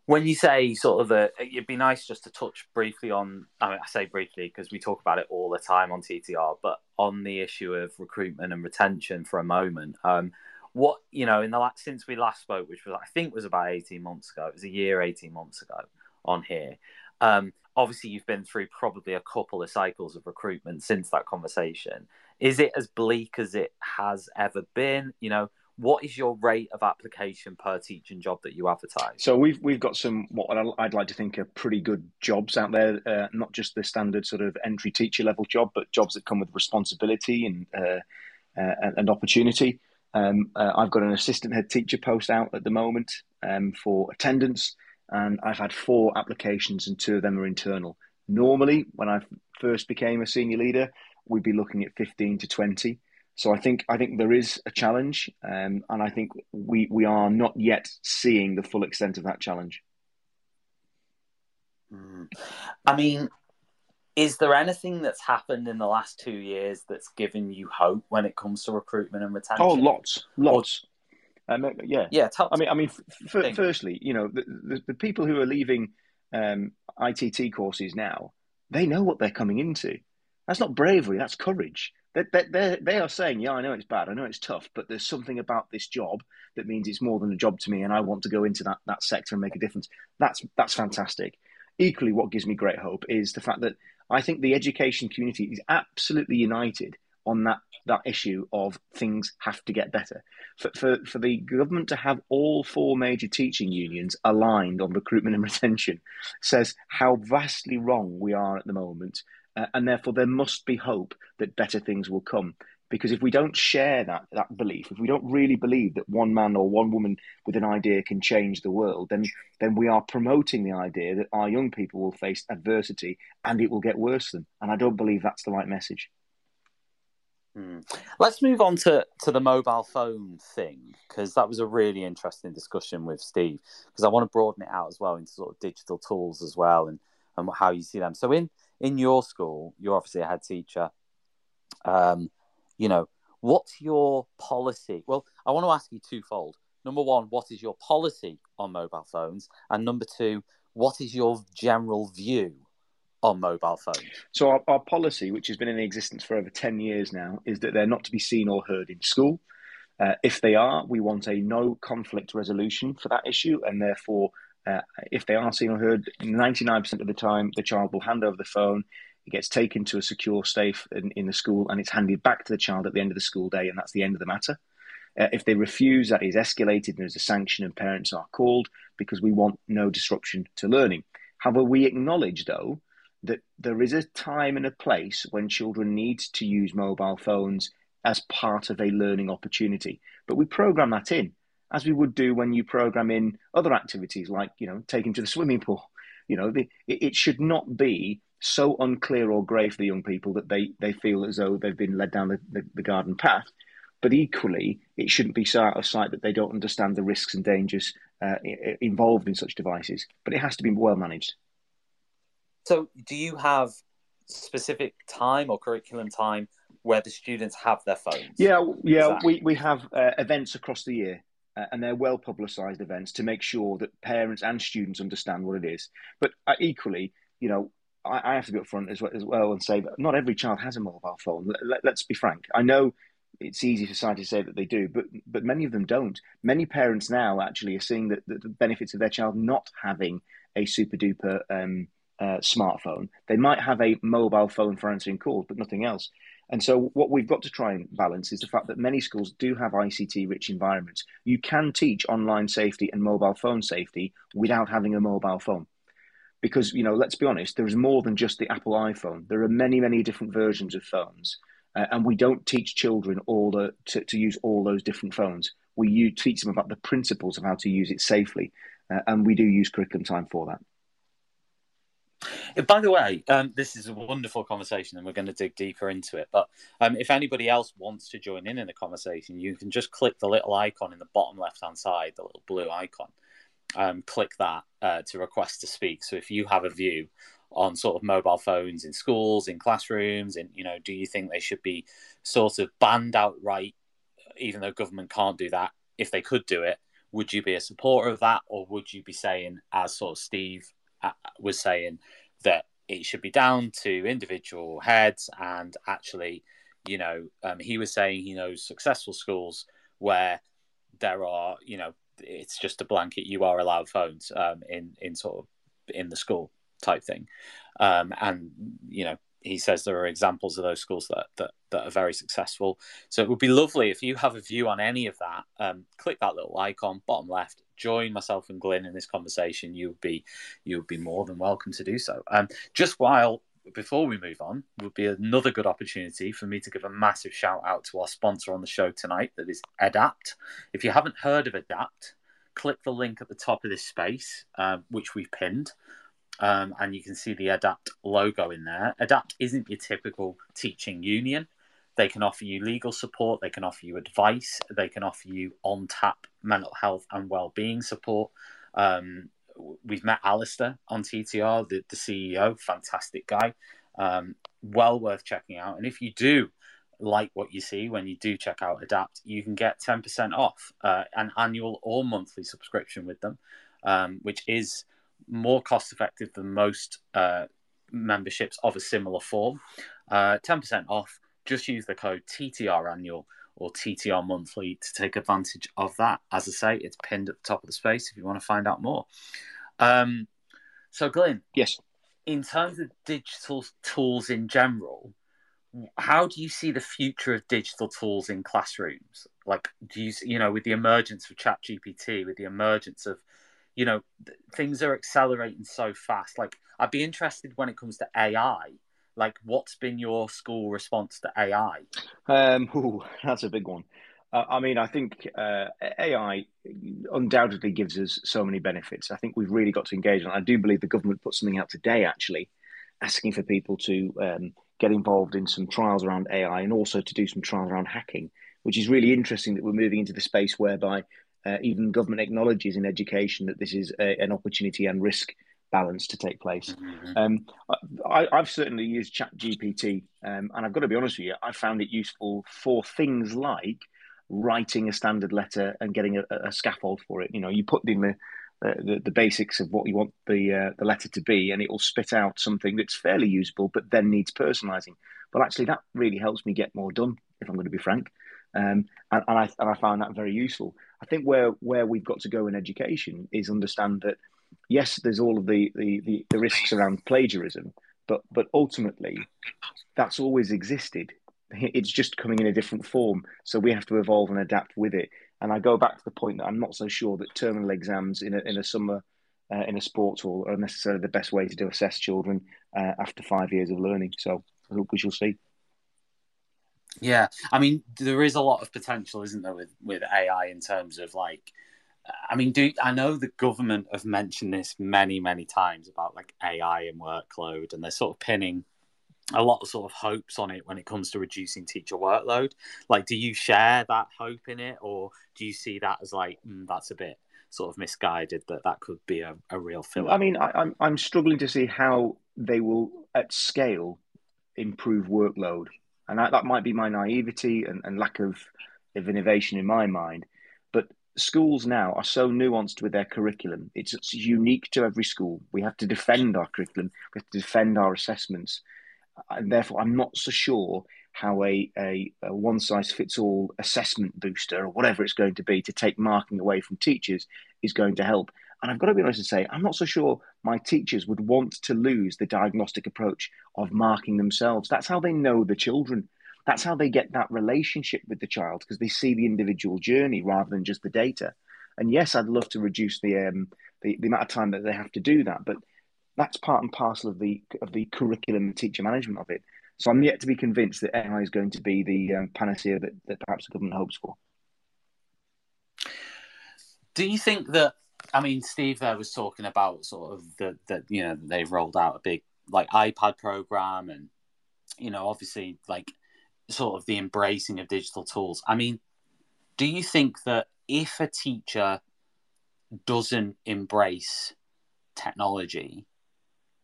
When you say sort of the, it'd be nice just to touch briefly on. I mean, I say briefly because we talk about it all the time on TTR, but on the issue of recruitment and retention for a moment. Um, what you know in the last since we last spoke, which was I think was about eighteen months ago. It was a year, eighteen months ago on here. Um, obviously, you've been through probably a couple of cycles of recruitment since that conversation. Is it as bleak as it has ever been? You know, what is your rate of application per teaching job that you advertise? So we've we've got some what I'd like to think are pretty good jobs out there. Uh, not just the standard sort of entry teacher level job, but jobs that come with responsibility and uh, uh, an opportunity. Um, uh, I've got an assistant head teacher post out at the moment um, for attendance, and I've had four applications, and two of them are internal. Normally, when I first became a senior leader, we'd be looking at 15 to 20. So I think I think there is a challenge, um, and I think we we are not yet seeing the full extent of that challenge. Mm. I mean, is there anything that's happened in the last two years that's given you hope when it comes to recruitment and retention? Oh, lots, lots. Or, um, yeah, yeah. Tell, I mean, I mean, f- firstly, you know, the, the, the, people who are leaving um, ITT courses now, they know what they're coming into. That's not bravery. That's courage. They, they, they are saying, yeah, I know it's bad. I know it's tough, but there's something about this job that means it's more than a job to me, and I want to go into that that sector and make a difference. That's that's fantastic. Equally, what gives me great hope is the fact that I think the education community is absolutely united on that that issue of things have to get better. For, for, for the government to have all four major teaching unions aligned on recruitment and retention says how vastly wrong we are at the moment. Uh, and therefore, there must be hope that better things will come. Because if we don't share that that belief, if we don't really believe that one man or one woman with an idea can change the world, then then we are promoting the idea that our young people will face adversity and it will get worse than. And I don't believe that's the right message. Hmm. Let's move on to, to the mobile phone thing because that was a really interesting discussion with Steve. Because I want to broaden it out as well into sort of digital tools as well and, and how you see them. So in in your school, you're obviously a head teacher. Um, you know, what's your policy? Well, I want to ask you twofold. Number one, what is your policy on mobile phones? And number two, what is your general view on mobile phones? So, our, our policy, which has been in existence for over 10 years now, is that they're not to be seen or heard in school. Uh, if they are, we want a no conflict resolution for that issue, and therefore, uh, if they are seen or heard, 99% of the time, the child will hand over the phone it gets taken to a secure safe in, in the school and it's handed back to the child at the end of the school day, and that's the end of the matter. Uh, if they refuse, that is escalated and there's a sanction, and parents are called because we want no disruption to learning. However, we acknowledge, though, that there is a time and a place when children need to use mobile phones as part of a learning opportunity. But we program that in, as we would do when you program in other activities like, you know, taking to the swimming pool. You know, the, it, it should not be so unclear or grey for the young people that they, they feel as though they've been led down the, the, the, garden path. But equally, it shouldn't be so out of sight that they don't understand the risks and dangers uh, involved in such devices. But it has to be well managed. So, do you have specific time or curriculum time where the students have their phones? Yeah, yeah, that... we, we have uh, events across the year. Uh, and they're well publicised events to make sure that parents and students understand what it is. But uh, equally, you know, I, I have to be upfront as well, as well and say that not every child has a mobile phone. Let, us be frank. I know it's easy for society to say that they do, but but many of them don't. Many parents now actually are seeing that, the benefits of their child not having a super duper um, uh, smartphone. They might have a mobile phone for answering calls, but nothing else. And so, what we've got to try and balance is the fact that many schools do have ICT rich environments. You can teach online safety and mobile phone safety without having a mobile phone because you know let's be honest there is more than just the apple iphone. There are many many different versions of phones uh, and we don't teach children all the to, to use all those different phones. We teach them about the principles of how to use it safely uh, and we do use curriculum time for that. By the way, um, this is a wonderful conversation, and we're going to dig deeper into it. But um, if anybody else wants to join in in the conversation, you can just click the little icon in the bottom left hand side, the little blue icon, um, click that uh, to request to speak. So if you have a view on sort of mobile phones in schools, in classrooms, and you know, do you think they should be sort of banned outright, even though government can't do that? If they could do it, would you be a supporter of that, or would you be saying, as sort of Steve uh, was saying, that it should be down to individual heads and actually, you know, um, he was saying he knows successful schools where there are, you know, it's just a blanket you are allowed phones um, in in sort of in the school type thing. Um, and you know he says there are examples of those schools that, that that are very successful. So it would be lovely if you have a view on any of that. Um, click that little icon bottom left join myself and Glynn in this conversation. You would be you would be more than welcome to do so. Um, just while before we move on, would be another good opportunity for me to give a massive shout out to our sponsor on the show tonight, that is EDAPT. If you haven't heard of EDAPT, click the link at the top of this space, uh, which we've pinned, um, and you can see the EDAPT logo in there. EDAPT isn't your typical teaching union. They can offer you legal support, they can offer you advice, they can offer you on tap mental health and well-being support. Um, we've met Alistair on TTR, the, the CEO, fantastic guy, um, well worth checking out. And if you do like what you see when you do check out EDAPT, you can get 10% off uh, an annual or monthly subscription with them, um, which is more cost effective than most uh, memberships of a similar form. Uh, 10% off just use the code TTR annual or TTR monthly to take advantage of that. As I say, it's pinned at the top of the space if you want to find out more. Um, so, Glynn, yes, in terms of digital tools in general, how do you see the future of digital tools in classrooms? Like, do you, you know, with the emergence of ChatGPT, with the emergence of, you know, things are accelerating so fast. Like, I'd be interested when it comes to AI like what's been your school response to AI? Um, ooh, that's a big one. Uh, I mean, I think uh, AI undoubtedly gives us so many benefits. I think we've really got to engage, and I do believe the government put something out today, actually, asking for people to um, get involved in some trials around AI and also to do some trials around hacking, which is really interesting that we're moving into the space whereby uh, even government acknowledges in education that this is a, an opportunity and risk balance to take place. Mm-hmm. Um, I, have certainly used Chat GPT, um, and I've got to be honest with you, I found it useful for things like writing a standard letter and getting a, a scaffold for it. You know, you put in the the, the basics of what you want the uh, the letter to be, and it will spit out something that's fairly usable, but then needs personalising. But actually, that really helps me get more done, if I'm going to be frank. Um, and, and I and I found that very useful. I think where where we've got to go in education is understand that yes, there's all of the, the, the, the risks around plagiarism, but but ultimately, that's always existed. It's just coming in a different form, so we have to evolve and adapt with it. And I go back to the point that I'm not so sure that terminal exams in a, in a summer uh, in a sports hall are necessarily the best way to do assess children uh, after five years of learning. So I hope we shall see. Yeah, I mean, there is a lot of potential, isn't there, with with AI in terms of like I mean, do I know the government have mentioned this many, many times about like AI and workload, and they're sort of pinning a lot of sort of hopes on it when it comes to reducing teacher workload. Like, do you share that hope in it, or do you see that as like mm, that's a bit sort of misguided that that could be a, a real filler? I mean, I, I'm I'm struggling to see how they will at scale improve workload, and that, that might be my naivety and, and lack of of innovation in my mind. Schools now are so nuanced with their curriculum. It's, it's, unique to every school. We have to defend our curriculum. We have to defend our assessments, and therefore, I'm not so sure how a, a, a one size fits all assessment booster or whatever it's going to be to take marking away from teachers is going to help. And I've got to be honest and say, I'm not so sure my teachers would want to lose the diagnostic approach of marking themselves. That's how they know the children. That's how they get that relationship with the child because they see the individual journey rather than just the data. And yes, I'd love to reduce the, um, the the amount of time that they have to do that, but that's part and parcel of the of the curriculum and teacher management of it. So I'm yet to be convinced that AI is going to be the um, panacea that, that perhaps the government hopes for. Do you think that? I mean, Steve there was talking about sort of that that you know they've rolled out a big like iPad program, and you know obviously like sort of the embracing of digital tools. I mean, do you think that if a teacher doesn't embrace technology,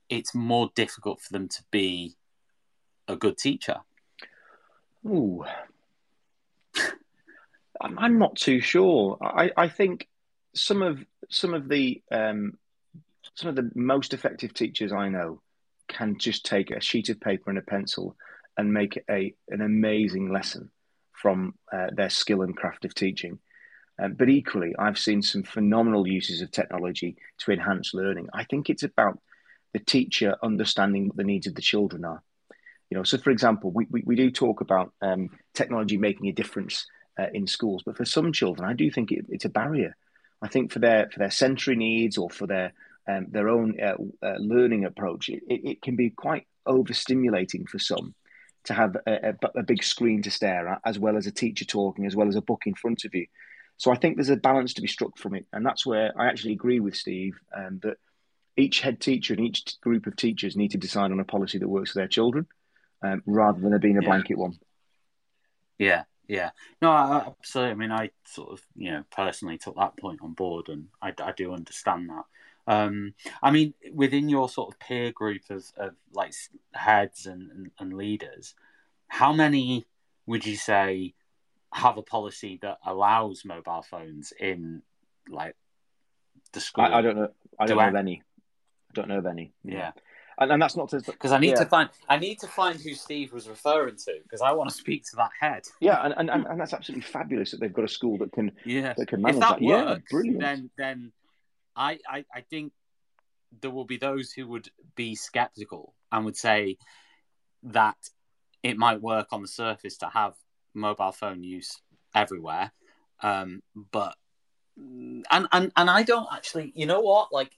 it's more difficult for them to be a good teacher? Ooh. I'm not too sure. I, I think some of some of the um, some of the most effective teachers I know can just take a sheet of paper and a pencil and make a an amazing lesson from uh, their skill and craft of teaching. Um, but equally, I've seen some phenomenal uses of technology to enhance learning. I think it's about the teacher understanding what the needs of the children are. You know, so for example, we, we, we do talk about um, technology making a difference uh, in schools, but for some children, I do think it, it's a barrier. I think for their for their sensory needs or for their um, their own uh, uh, learning approach, it, it, can be quite overstimulating for some to have a, a, a, big screen to stare at, as well as a teacher talking, as well as a book in front of you. So I think there's a balance to be struck from it, and that's where I actually agree with Steve um, that each head teacher and each group of teachers need to decide on a policy that works for their children, um, rather than it being a yeah. blanket one. Yeah, yeah, no, I, absolutely. I mean, I sort of, you know, personally took that point on board, and I, I do understand that. Um, I mean, within your sort of peer group of, of like heads and, and, and leaders, how many would you say have a policy that allows mobile phones in like the school? I, I don't know. I don't Do know I... of any. I don't know of any. Yeah and, and that's not to because I need yeah. to find I need to find who Steve was referring to because I want to speak to that head. Yeah, and, and, and, that's absolutely fabulous that they've got a school that can yeah that can manage if that. that. Works, yeah, brilliant. Then then I, I I think there will be those who would be skeptical and would say that it might work on the surface to have mobile phone use everywhere, um, but and and and I don't actually. You know what? Like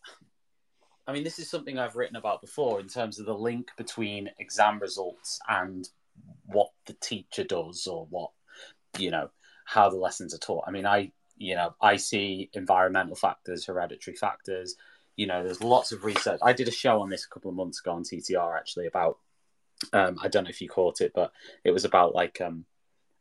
I mean, this is something I've written about before in terms of the link between exam results and what the teacher does or what, you know, how the lessons are taught. I mean, I, you know, I see environmental factors, hereditary factors. You know, there's lots of research. I did a show on this a couple of months ago on TTR actually about, um, I don't know if you caught it, but it was about like um,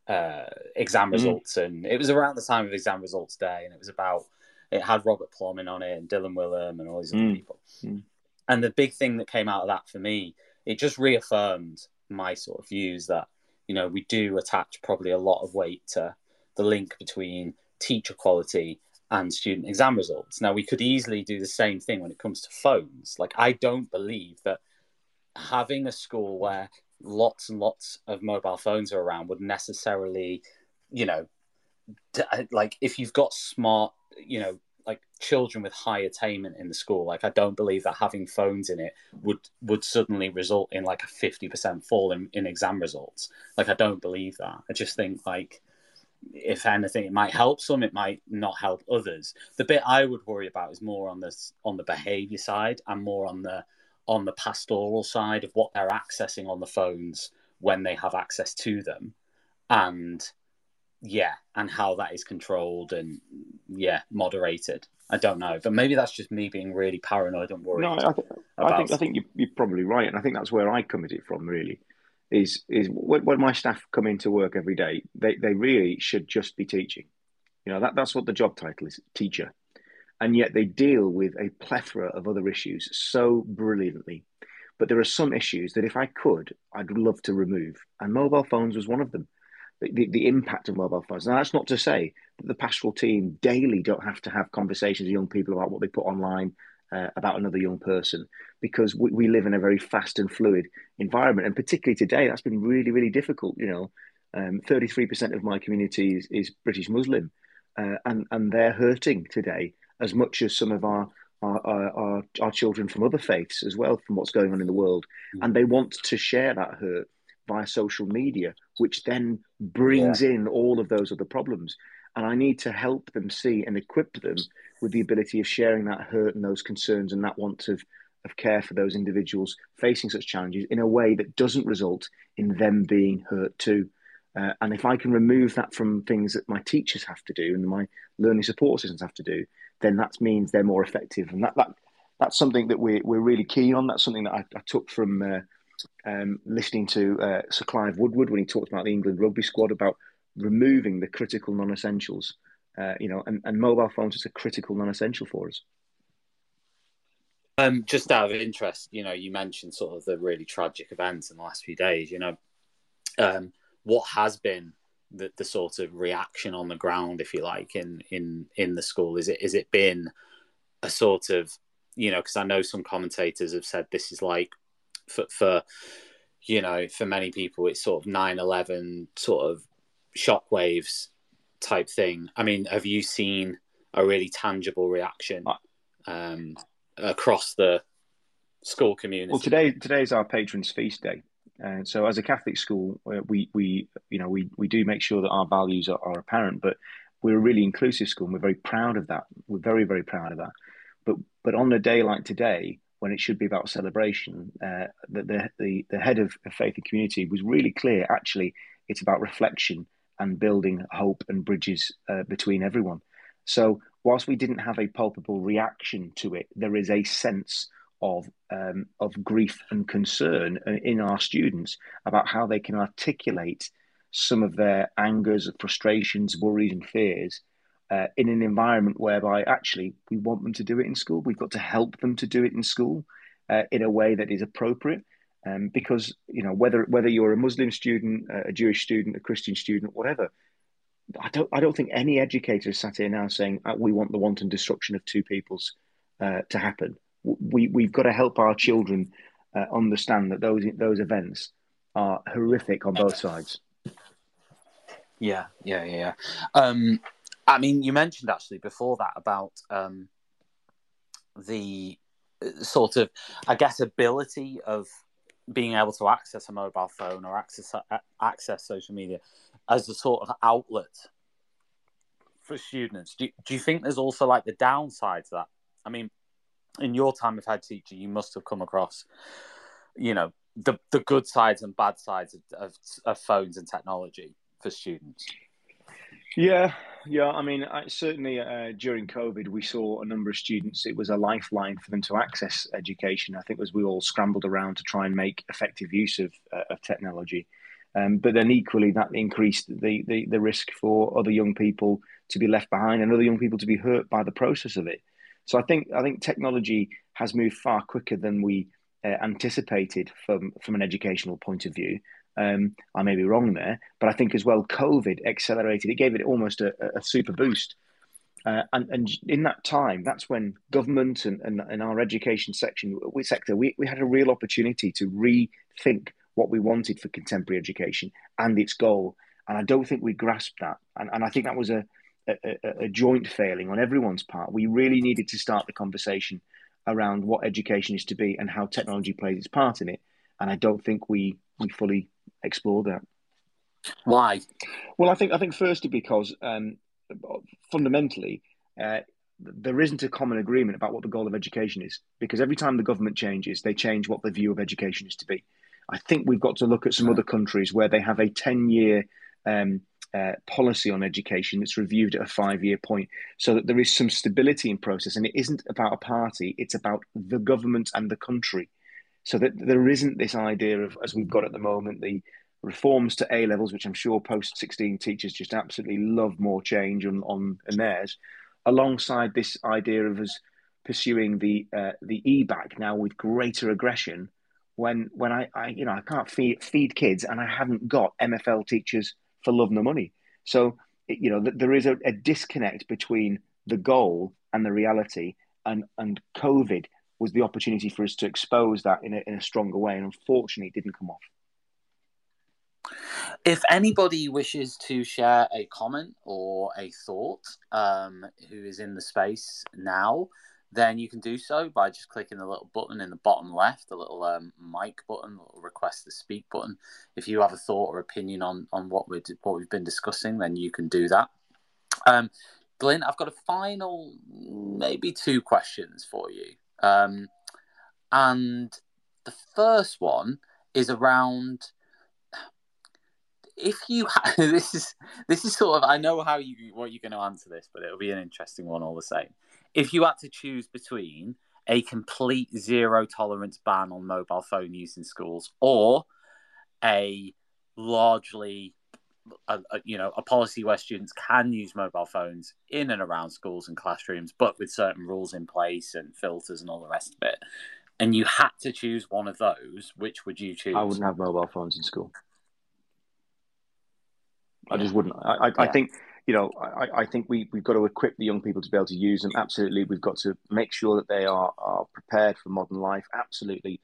uh, exam mm-hmm. results. Mm. And it was around the time of exam results day. And it was about, it had Robert Plomin on it and Dylan Wiliam and all these other mm. people. Mm. And the big thing that came out of that for me, it just reaffirmed my sort of views that, you know, we do attach probably a lot of weight to the link between teacher quality and student exam results. Now, we could easily do the same thing when it comes to phones. Like, I don't believe that having a school where lots and lots of mobile phones are around would necessarily, you know, uh, like if you've got smart, you know, like children with high attainment in the school like i don't believe that having phones in it would would suddenly result in like a 50% fall in, in exam results like i don't believe that i just think like if anything it might help some it might not help others the bit i would worry about is more on this on the behavior side and more on the on the pastoral side of what they're accessing on the phones when they have access to them and yeah, and how that is controlled and yeah, moderated. I don't know, but maybe that's just me being really paranoid and worried. No, I, th- I think I think you, you're probably right, and I think that's where I come at it from. Really, is is when, when my staff come into work every day, they they really should just be teaching. You know that that's what the job title is, teacher, and yet they deal with a plethora of other issues so brilliantly. But there are some issues that if I could, I'd love to remove, and mobile phones was one of them the, the impact of mobile phones. Now, that's not to say that the pastoral team daily don't have to have conversations with young people about what they put online uh, about another young person, because we, we live in a very fast and fluid environment, and particularly today, that's been really, really difficult. You know, um, 33% of my community is, is British Muslim, uh, and and they're hurting today as much as some of our our, our, our, children from other faiths as well, from what's going on in the world. Mm. And they want to share that hurt via social media, which then brings yeah. in all of those other problems. And I need to help them see and equip them with the ability of sharing that hurt and those concerns and that want of, of care for those individuals facing such challenges in a way that doesn't result in them being hurt too. Uh, and if I can remove that from things that my teachers have to do and my learning support systems have to do, then that means they're more effective. And that, that that's something that we're, we're really keen on. That's something that I, I took from uh, um, listening to uh, Sir Clive Woodward when he talked about the England rugby squad about removing the critical non-essentials. Uh, you know, and, and mobile phones is a critical non-essential for us. Um, just out of interest, you know, you mentioned sort of the really tragic events in the last few days. You know, um, what has been the, the sort of reaction on the ground, if you like, in in in the school? Is it is it been a sort of you know, because I know some commentators have said this is like for, for you know for many people it's sort of 9-11 sort of shockwaves type thing i mean have you seen a really tangible reaction um, across the school community well today today is our patrons feast day and so as a catholic school uh, we we you know we we do make sure that our values are, are apparent but we're a really inclusive school and we're very proud of that we're very very proud of that but but on a day like today when it should be about celebration. Uh, the, the, the head of faith and community was really clear. Actually, it's about reflection and building hope and bridges uh, between everyone. So, whilst we didn't have a palpable reaction to it, there is a sense of um, of grief and concern in our students about how they can articulate some of their angers, frustrations, worries, and fears uh, in an environment whereby actually we want them to do it in school. We've got to help them to do it in school uh, in a way that is appropriate. Um, because you know whether whether you're a Muslim student, a Jewish student, a Christian student, whatever, I don't I don't think any educator is sat here now saying uh, we want the wanton destruction of two peoples uh, to happen. We we've got to help our children uh, understand that those those events are horrific on both sides. Yeah, yeah, yeah. Um, I mean, you mentioned actually before that about um, the uh, sort of, I guess, ability of being able to access a mobile phone or access uh, access social media as a sort of outlet for students. Do, do you think there's also like the downside to that? I mean, in your time of head teacher, you must have come across, you know, the the good sides and bad sides of, of, of phones and technology for students. Yeah, yeah. I mean, I, certainly uh, during COVID, we saw a number of students. It was a lifeline for them to access education. I think as we all scrambled around to try and make effective use of, uh, of technology. Um, but then equally, that increased the, the, the risk for other young people to be left behind and other young people to be hurt by the process of it. So I think I think technology has moved far quicker than we uh, anticipated from from an educational point of view. Um, I may be wrong there, but I think as well, COVID accelerated. It gave it almost a, a super boost. Uh, and, and in that time, that's when government and, and, and our education section we, sector we, we had a real opportunity to rethink what we wanted for contemporary education and its goal. And I don't think we grasped that. And, and I think that was a, a, a joint failing on everyone's part. We really needed to start the conversation around what education is to be and how technology plays its part in it. And I don't think we we fully explore that. Why? Well, I think I think firstly because um, fundamentally uh, there isn't a common agreement about what the goal of education is. Because every time the government changes, they change what the view of education is to be. I think we've got to look at some other countries where they have a ten-year um, uh, policy on education that's reviewed at a five-year point, so that there is some stability in process, and it isn't about a party; it's about the government and the country so that there isn't this idea of, as we've got at the moment, the reforms to A levels, which I'm sure post 16 teachers just absolutely love more change on, on in theirs, alongside this idea of us pursuing the uh, the EBacc now with greater aggression. When when I, I you know I can't feed feed kids and I haven't got MFL teachers for love nor money. So you know there is a, a disconnect between the goal and the reality, and and COVID was the opportunity for us to expose that in a, in a stronger way. And unfortunately, it didn't come off. If anybody wishes to share a comment or a thought um, who is in the space now, then you can do so by just clicking the little button in the bottom left, the little um, mic button, little request to speak button. If you have a thought or opinion on on what we what we've been discussing, then you can do that. Um, Glynn, I've got a final, maybe two questions for you. Um, and the first one is around if you ha- this is this is sort of I know how you what you're going to answer this, but it'll be an interesting one all the same. If you had to choose between a complete zero tolerance ban on mobile phone use in schools or a largely a, a, you know a policy where students can use mobile phones in and around schools and classrooms, but with certain rules in place and filters and all the rest of it, and you had to choose one of those, which would you choose? I wouldn't have mobile phones in school. I just wouldn't. I, I, yeah. I think you know. I, I think we we've got to equip the young people to be able to use them. Absolutely, we've got to make sure that they are are prepared for modern life. Absolutely,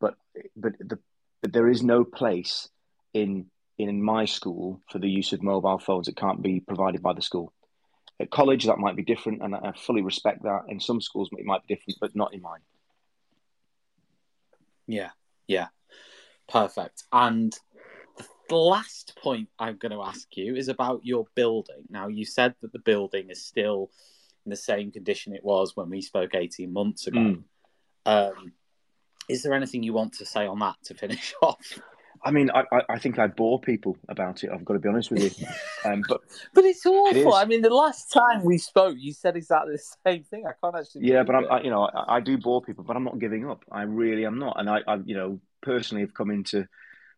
but but the but there is no place in in my school for the use of mobile phones. It can't be provided by the school. At college, that might be different, and I fully respect that. In some schools, it might be different, but not in mine. Yeah, yeah, perfect. And the last point I'm going to ask you is about your building. Now, you said that the building is still in the same condition it was when we spoke 18 months ago. Mm. Um, is there anything you want to say on that to finish off? I mean, I, I think I bore people about it. I've got to be honest with you. Um, but but it's awful. It I mean, the last time we spoke, you said exactly the same thing. I can't actually. Yeah, but I'm. I, you know, I, I, do bore people, but I'm not giving up. I really am not, and I, I you know, personally have come into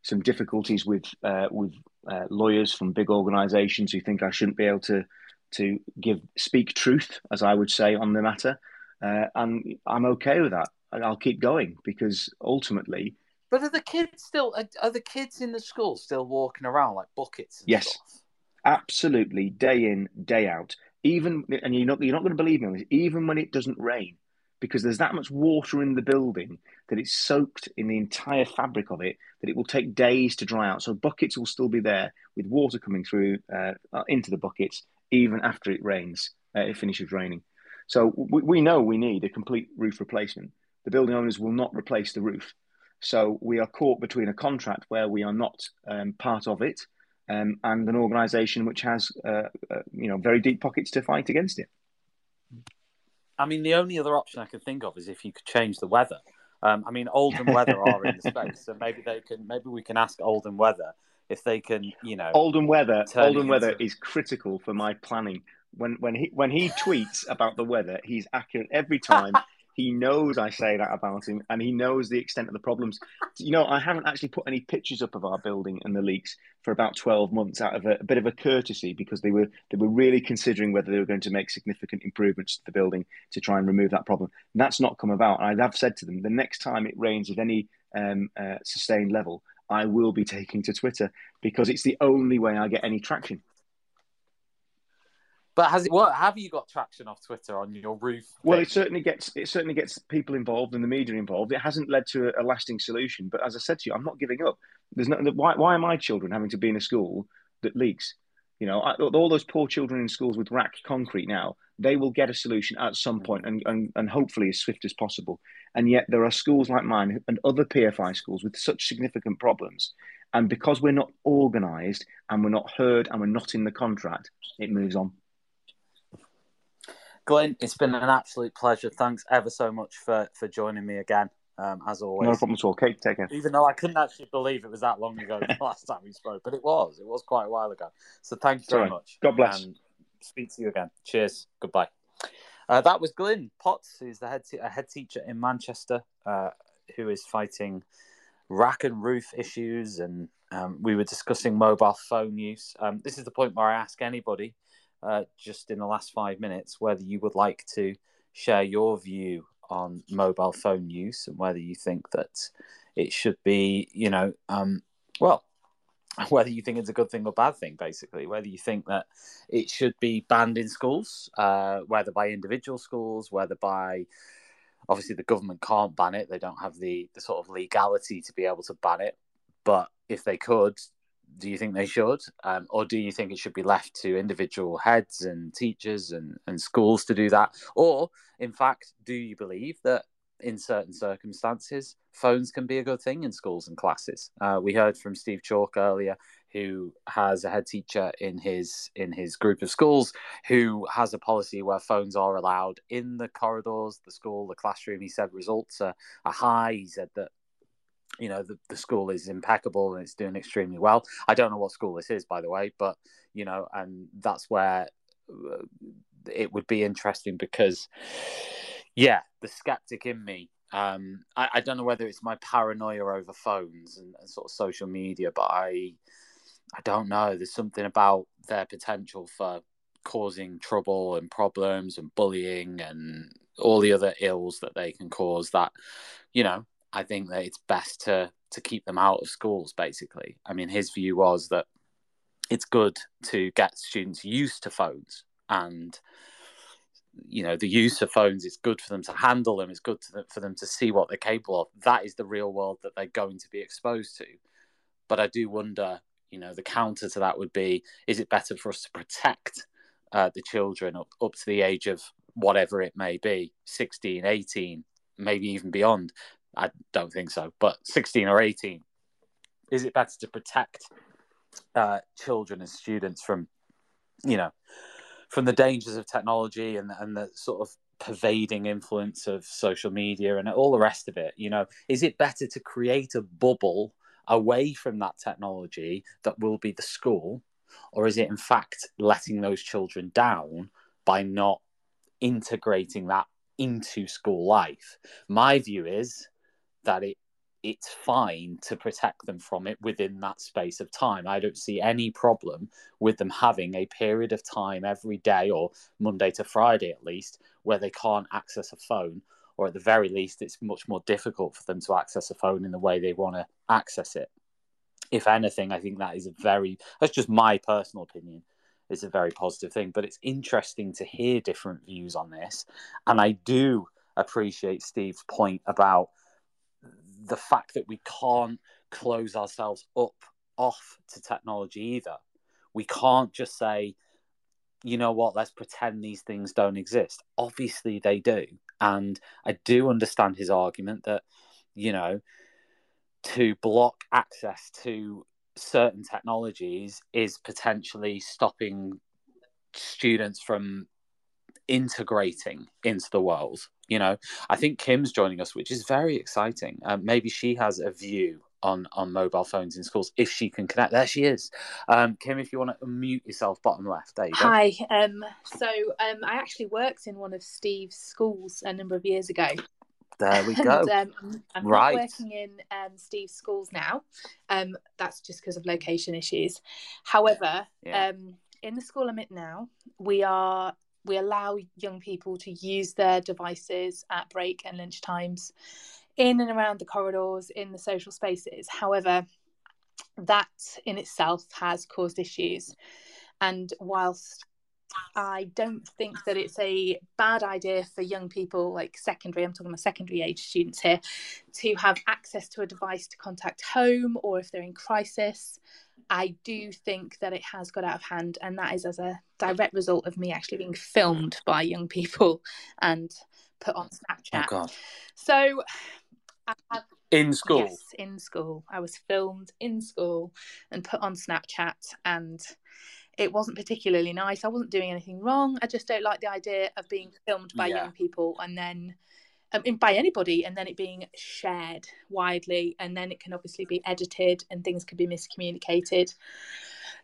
some difficulties with uh, with uh, lawyers from big organisations who think I shouldn't be able to to give speak truth, as I would say, on the matter, uh, and I'm okay with that. I'll keep going because ultimately but are the kids still? Are, are the kids in the school still walking around like buckets? yes, stuff? absolutely, day in, day out. Even and you're not you're not going to believe me on this. Even when it doesn't rain, because there's that much water in the building that it's soaked in the entire fabric of it that it will take days to dry out. So buckets will still be there with water coming through uh, into the buckets even after it rains. Uh, it finishes raining. So we, we know we need a complete roof replacement. The building owners will not replace the roof. So we are caught between a contract where we are not um, part of it um, and an organisation which has, uh, uh, you know, very deep pockets to fight against it. I mean, the only other option I could think of is if you could change the weather. Um, I mean, Oldham Weather are in the space, so maybe they can. Maybe we can ask Oldham Weather if they can. You know, Oldham Weather. Oldham Weather is critical for my planning. When when he when he tweets about the weather, he's accurate every time. He knows I say that about him, and he knows the extent of the problems. You know, I haven't actually put any pictures up of our building and the leaks for about twelve months, out of a, a bit of a courtesy, because they were they were really considering whether they were going to make significant improvements to the building to try and remove that problem. And that's not come about. I have said to them, the next time it rains at any um, uh, sustained level, I will be taking to Twitter because it's the only way I get any traction. But has it what have you got traction off Twitter on your roof? Well, it certainly gets it certainly gets people involved and the media involved. It hasn't led to a, a, lasting solution. But as I said to you, I'm not giving up. There's no why why are my children having to be in a school that leaks? You know, I, all those poor children in schools with RAAC concrete now, they will get a solution at some hmm. point and, and, and hopefully as swift as possible. And yet there are schools like mine and other PFI schools with such significant problems. And because we're not organised and we're not heard and we're not in the contract, it moves on. Glynn, it's been an absolute pleasure. Thanks ever so much for, for joining me again, um, as always. No problem at all. Kate, take care. Even though I couldn't actually believe it was that long ago the last time we spoke, but it was. It was quite a while ago. So thank you very right. much. God bless. And speak to you again. Cheers. Goodbye. Uh, that was Glynn Potts, who's the head, te- head teacher in Manchester, uh, who is fighting RAAC and roof issues. And um, we were discussing mobile phone use. Um, this is the point where I ask anybody uh, just in the last five minutes whether you would like to share your view on mobile phone use and whether you think that it should be, you know, um, well, whether you think it's a good thing or bad thing, basically, whether you think that it should be banned in schools, uh, whether by individual schools, whether by obviously the government can't ban it, they don't have the, the sort of legality to be able to ban it. But if they could, do you think they should? Um, or do you think it should be left to individual heads and teachers and, and schools to do that? Or, in fact, do you believe that in certain circumstances, phones can be a good thing in schools and classes? Uh, we heard from Steve Chalke earlier, who has a head teacher in his in his group of schools who has a policy where phones are allowed in the corridors, the school, the classroom. He said results are, are high. He said that you know the, the school is impeccable and it's doing extremely well. I don't know what school this is by the way but you know and that's where uh, it would be interesting because yeah the skeptic in me um I, I don't know whether it's my paranoia over phones and, and sort of social media but i i don't know. There's something about their potential for causing trouble and problems and bullying and all the other ills that they can cause that you know I think that it's best to to keep them out of schools. Basically, I mean, his view was that it's good to get students used to phones and you know the use of phones it's good for them to handle them it's good them, for them to see what they're capable of that is the real world that they're going to be exposed to but i do wonder you know the counter to that would be is it better for us to protect uh, the children up, up to the age of whatever it may be 16 18 maybe even beyond I don't think so. But 16 or 18, is it better to protect uh, children and students from, you know, from the dangers of technology and, and the sort of pervading influence of social media and all the rest of it. You know, is it better to create a bubble away from that technology that will be the school, or is it in fact letting those children down by not integrating that into school life? My view is that it it's fine to protect them from it within that space of time. I don't see any problem with them having a period of time every day or Monday to Friday at least where they can't access a phone, or at the very least, it's much more difficult for them to access a phone in the way they want to access it. If anything, I think that is a very, that's just my personal opinion, it's a very positive thing. But it's interesting to hear different views on this. And I do appreciate Steve's point about the fact that we can't close ourselves up off to technology either. We can't just say, you know what, let's pretend these things don't exist. Obviously, they do. And I do understand his argument that, you know, to block access to certain technologies is potentially stopping students from integrating into the world. You know, I think Kim's joining us, which is very exciting. Um, maybe she has a view on on mobile phones in schools if she can connect. There she is. Um, Kim, if you want to unmute yourself, bottom left. There you go. Hi. Um, so um, I actually worked in one of Steve's schools a number of years ago. There we go. and, um, I'm right. working in um, Steve's schools now. Um, that's just because of location issues. However, Yeah. um, in the school I'm at now, we are we allow young people to use their devices at break and lunch times in and around the corridors in the social spaces. However, that in itself has caused issues. And whilst I don't think that it's a bad idea for young people like secondary, I'm talking about secondary age students here, to have access to a device to contact home or if they're in crisis. I do think that it has got out of hand, and that is as a direct result of me actually being filmed by young people and put on Oh Snapchat. God. So, I have In school. Yes, in school. I was filmed in school and put on Snapchat, and it wasn't particularly nice. I wasn't doing anything wrong. I just don't like the idea of being filmed by Yeah. young people and then um, by anybody, and then it being shared widely, and then it can obviously be edited and things can be miscommunicated.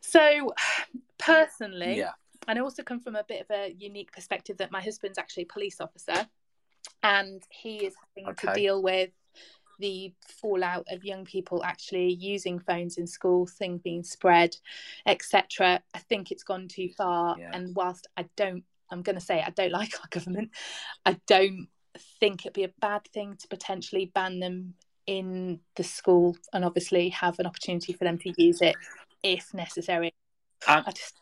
So, personally, Yeah. and I also come from a bit of a unique perspective that my husband's actually a police officer and he is having to deal with the fallout of young people actually using phones in school, things being spread, etc. I think it's gone too far. Yeah. And whilst I don't, I'm going to say I don't like our government, I don't think it'd be a bad thing to potentially ban them in the school and obviously have an opportunity for them to use it if necessary. I, I just,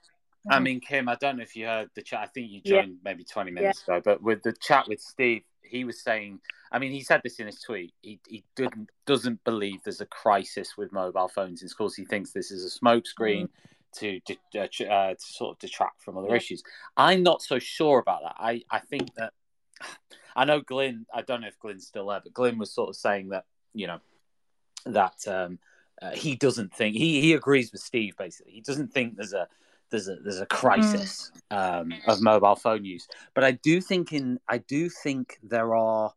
I mean, Kim, I don't know if you heard the chat. I think you Yeah. joined maybe 20 minutes ago, but with the chat with Steve, he was saying, I mean, he said this in his tweet. He, he didn't, doesn't believe there's a crisis with mobile phones in schools. He thinks this is a smokescreen to, de- uh, uh, to sort of detract from other Yeah. issues. I'm not so sure about that. I, I think that, I know Glynn, I don't know if Glynn's still there, but Glynn was sort of saying that, you know, that um, uh, he doesn't think, he, he agrees with Steve basically. He doesn't think there's a, there's a there's a crisis um, of mobile phone use. But I do think in I do think there are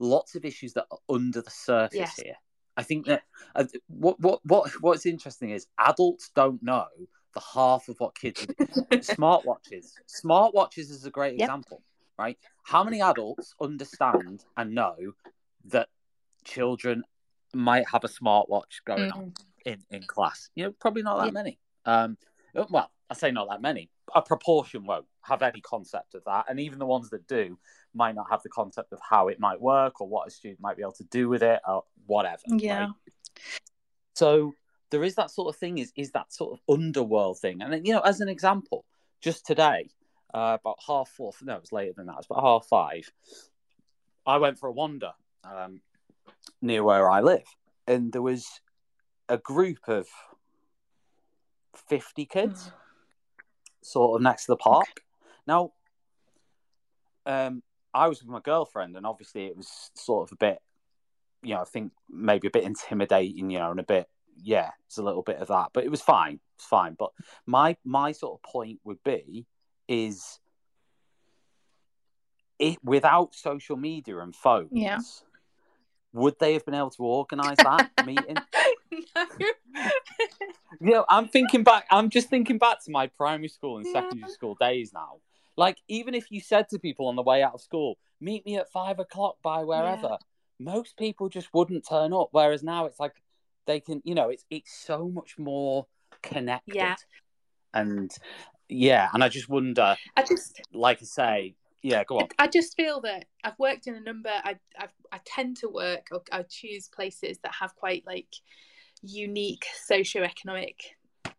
lots of issues that are under the surface Yes. here. I think that uh, what what what what's interesting is adults don't know the half of what kids smartwatches. Smartwatches is a great Yep. example, right? How many adults understand and know that children might have a smartwatch going on? Mhm. in, in class. You know, probably not that Yeah. many. Um, well, I say not that many. A proportion won't have any concept of that, and even the ones that do might not have the concept of how it might work or what a student might be able to do with it or whatever. Yeah. right? So there is that sort of thing. Is is that sort of underworld thing? And then, you know, as an example, just today, uh, about half four. No, it was later than that. It was about half five. I went for a wander um, near where I live, and there was a group of 50 kids sort of next to the park. Now, um, I was with my girlfriend, and obviously it was sort of a bit, you know, I think maybe a bit intimidating, you know, and a bit, yeah, it's a little bit of that, but it was fine, it's fine. But my my sort of point would be is it without social media and phones, Yeah. would they have been able to organise that meeting? no. Yeah, I'm thinking back. I'm just thinking back to my primary school and Yeah. secondary school days now. Like, even if you said to people on the way out of school, "Meet me at five o'clock by wherever," most people just wouldn't turn up. Whereas now it's like they can, you know, it's it's so much more connected. Yeah. And yeah, and I just wonder, I just like I say, yeah, go on. I just feel that I've worked in a number. I I've, I tend to work or I choose places that have quite like unique socioeconomic,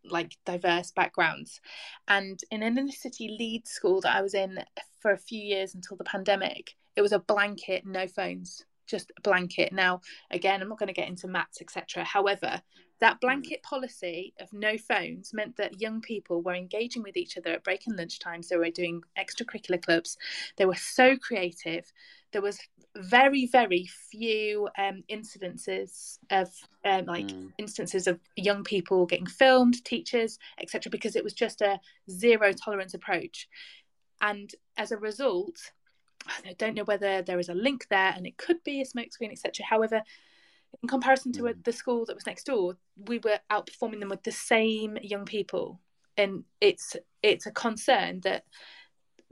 like diverse backgrounds. And in an inner city lead school that I was in for a few years until the pandemic, it was a blanket, no phones, just a blanket. Now, again, I'm not going to get into maths, etc. However, that blanket policy of no phones meant that young people were engaging with each other at break and lunch times. They were doing extracurricular clubs. They were so creative. There was very, very few um, incidences of um, like Mm. instances of young people getting filmed, teachers, etc. Because it was just a zero tolerance approach. And as a result, I don't know whether there is a link there, and it could be a smokescreen, etc. However, in comparison to Mm. the school that was next door, we were outperforming them with the same young people, and it's it's a concern that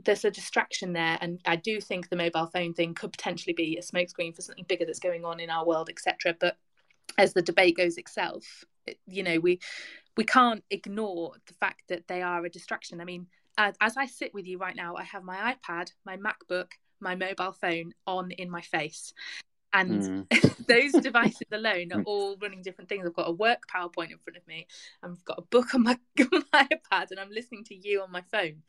there's a distraction there, and I do think the mobile phone thing could potentially be a smokescreen for something bigger that's going on in our world, etc. But as the debate goes itself, it, you know, we we can't ignore the fact that they are a distraction. I mean, as, as I sit with you right now, I have my iPad, my MacBook, my mobile phone on in my face. And Mm. those devices alone are all running different things. I've got a work PowerPoint in front of me. I've got a book on my, on my iPad, and I'm listening to you on my phone.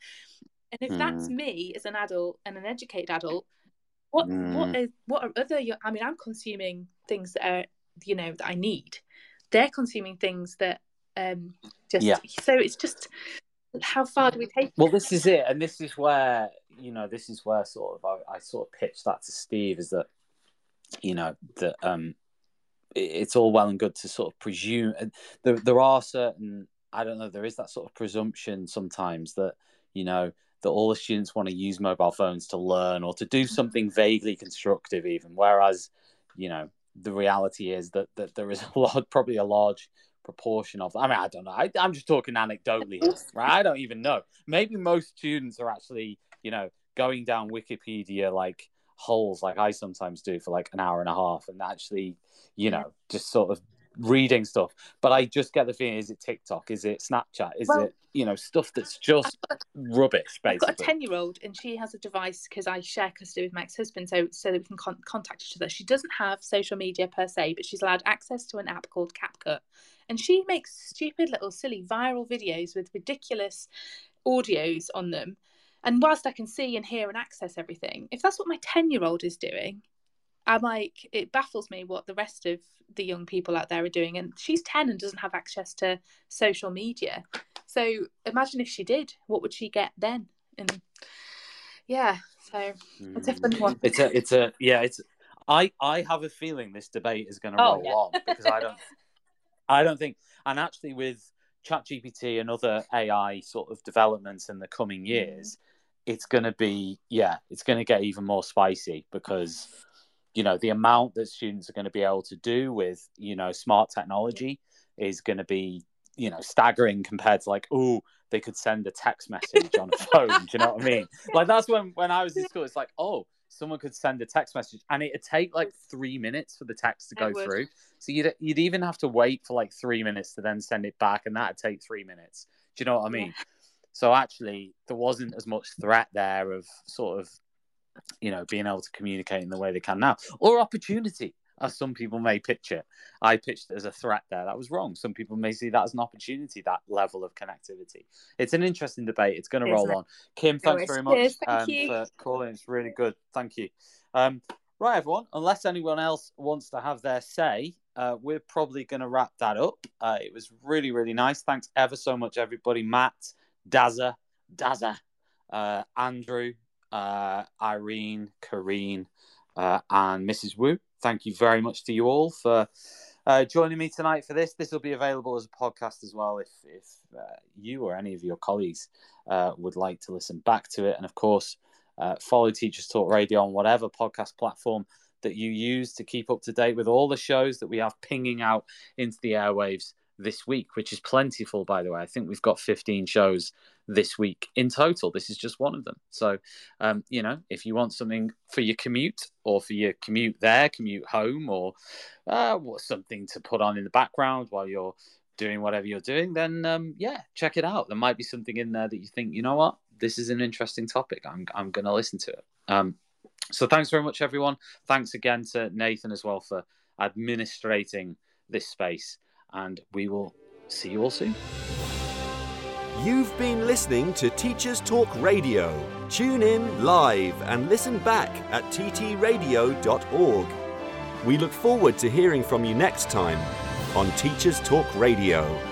And if that's Mm. me as an adult and an educated adult, what what Mm. is what are other? I mean, I'm consuming things that are you know that I need. They're consuming things that um just Yeah. so it's just how far do we take? Well, this is it, and this is where you know, this is where sort of I, I sort of pitched that to Steve is that you know that um, it's all well and good to sort of presume and there there are certain I don't know there is that sort of presumption sometimes that you know that all the students want to use mobile phones to learn or to do something vaguely constructive even whereas you know the reality is that that there is a lot probably a large proportion of i mean i don't know I, i'm just talking anecdotally here, right? I don't even know. Maybe most students are actually you know going down wikipedia like holes like i sometimes do for like an hour and a half and actually you know just sort of reading stuff but i just get the feeling is it tiktok is it snapchat is Well- it you know stuff that's just rubbish basically? I've got a ten-year-old, and she has a device because I share custody with my ex-husband, so so that we can con- contact each other. She doesn't have social media per se, but she's allowed access to an app called CapCut, and she makes stupid little silly viral videos with ridiculous audios on them. And whilst I can see and hear and access everything, if that's what my ten-year-old is doing, I'm like, it baffles me what the rest of the young people out there are doing. And she's 10 and doesn't have access to social media. So imagine if she did, what would she get then? And yeah, so it's a funny one. It's a, it's a, yeah, it's. I, I have a feeling this debate is going to Oh, roll yeah. on because I don't, I don't think, and actually with ChatGPT and other AI sort of developments in the coming hmm. years, it's going to be, yeah, it's going to get even more spicy because, you know, the amount that students are going to be able to do with, you know, smart technology is going to be, you know, staggering compared to like, oh, they could send a text message on a phone. do you know what I mean? Like that's when when I was in school, it's like, oh, someone could send a text message and it'd take like three minutes for the text to go through. So you'd you'd even have to wait for like three minutes to then send it back, and that'd take three minutes. Do you know what I mean? So actually, there wasn't as much threat there of sort of, you know, being able to communicate in the way they can now, or opportunity, as some people may pitch it. I pitched it as a threat there. That was wrong. Some people may see that as an opportunity. That level of connectivity. It's an interesting debate. It's going to roll on. Kim, thanks very much thank um, for calling. It's really good. Thank you. Um, right, everyone. Unless anyone else wants to have their say, uh, we're probably going to wrap that up. Uh, it was really, really nice. Thanks ever so much, everybody. Matt, Dazza, Dazza, uh, Andrew, uh, Irene, Kareen, uh, and Mrs. Wu. Thank you very much to you all for uh, joining me tonight for this. This will be available as a podcast as well if if uh, you or any of your colleagues uh, would like to listen back to it. And of course, follow Teachers Talk Radio on whatever podcast platform that you use to keep up to date with all the shows that we have pinging out into the airwaves this week, which is plentiful, by the way. I think we've got 15 shows this week in total. This is just one of them. So, um, you know, if you want something for your commute or for your commute there, commute home, or uh, something to put on in the background while you're doing whatever you're doing, then um, yeah, check it out. There might be something in there that you think, you know what, this is an interesting topic. I'm I'm going to listen to it. Um, so thanks very much, everyone. Thanks again to Nathan as well for administrating this space, and we will see you all soon. You've been listening to Teachers Talk Radio. Tune in live and listen back at ttradio.org. We look forward to hearing from you next time on Teachers Talk Radio.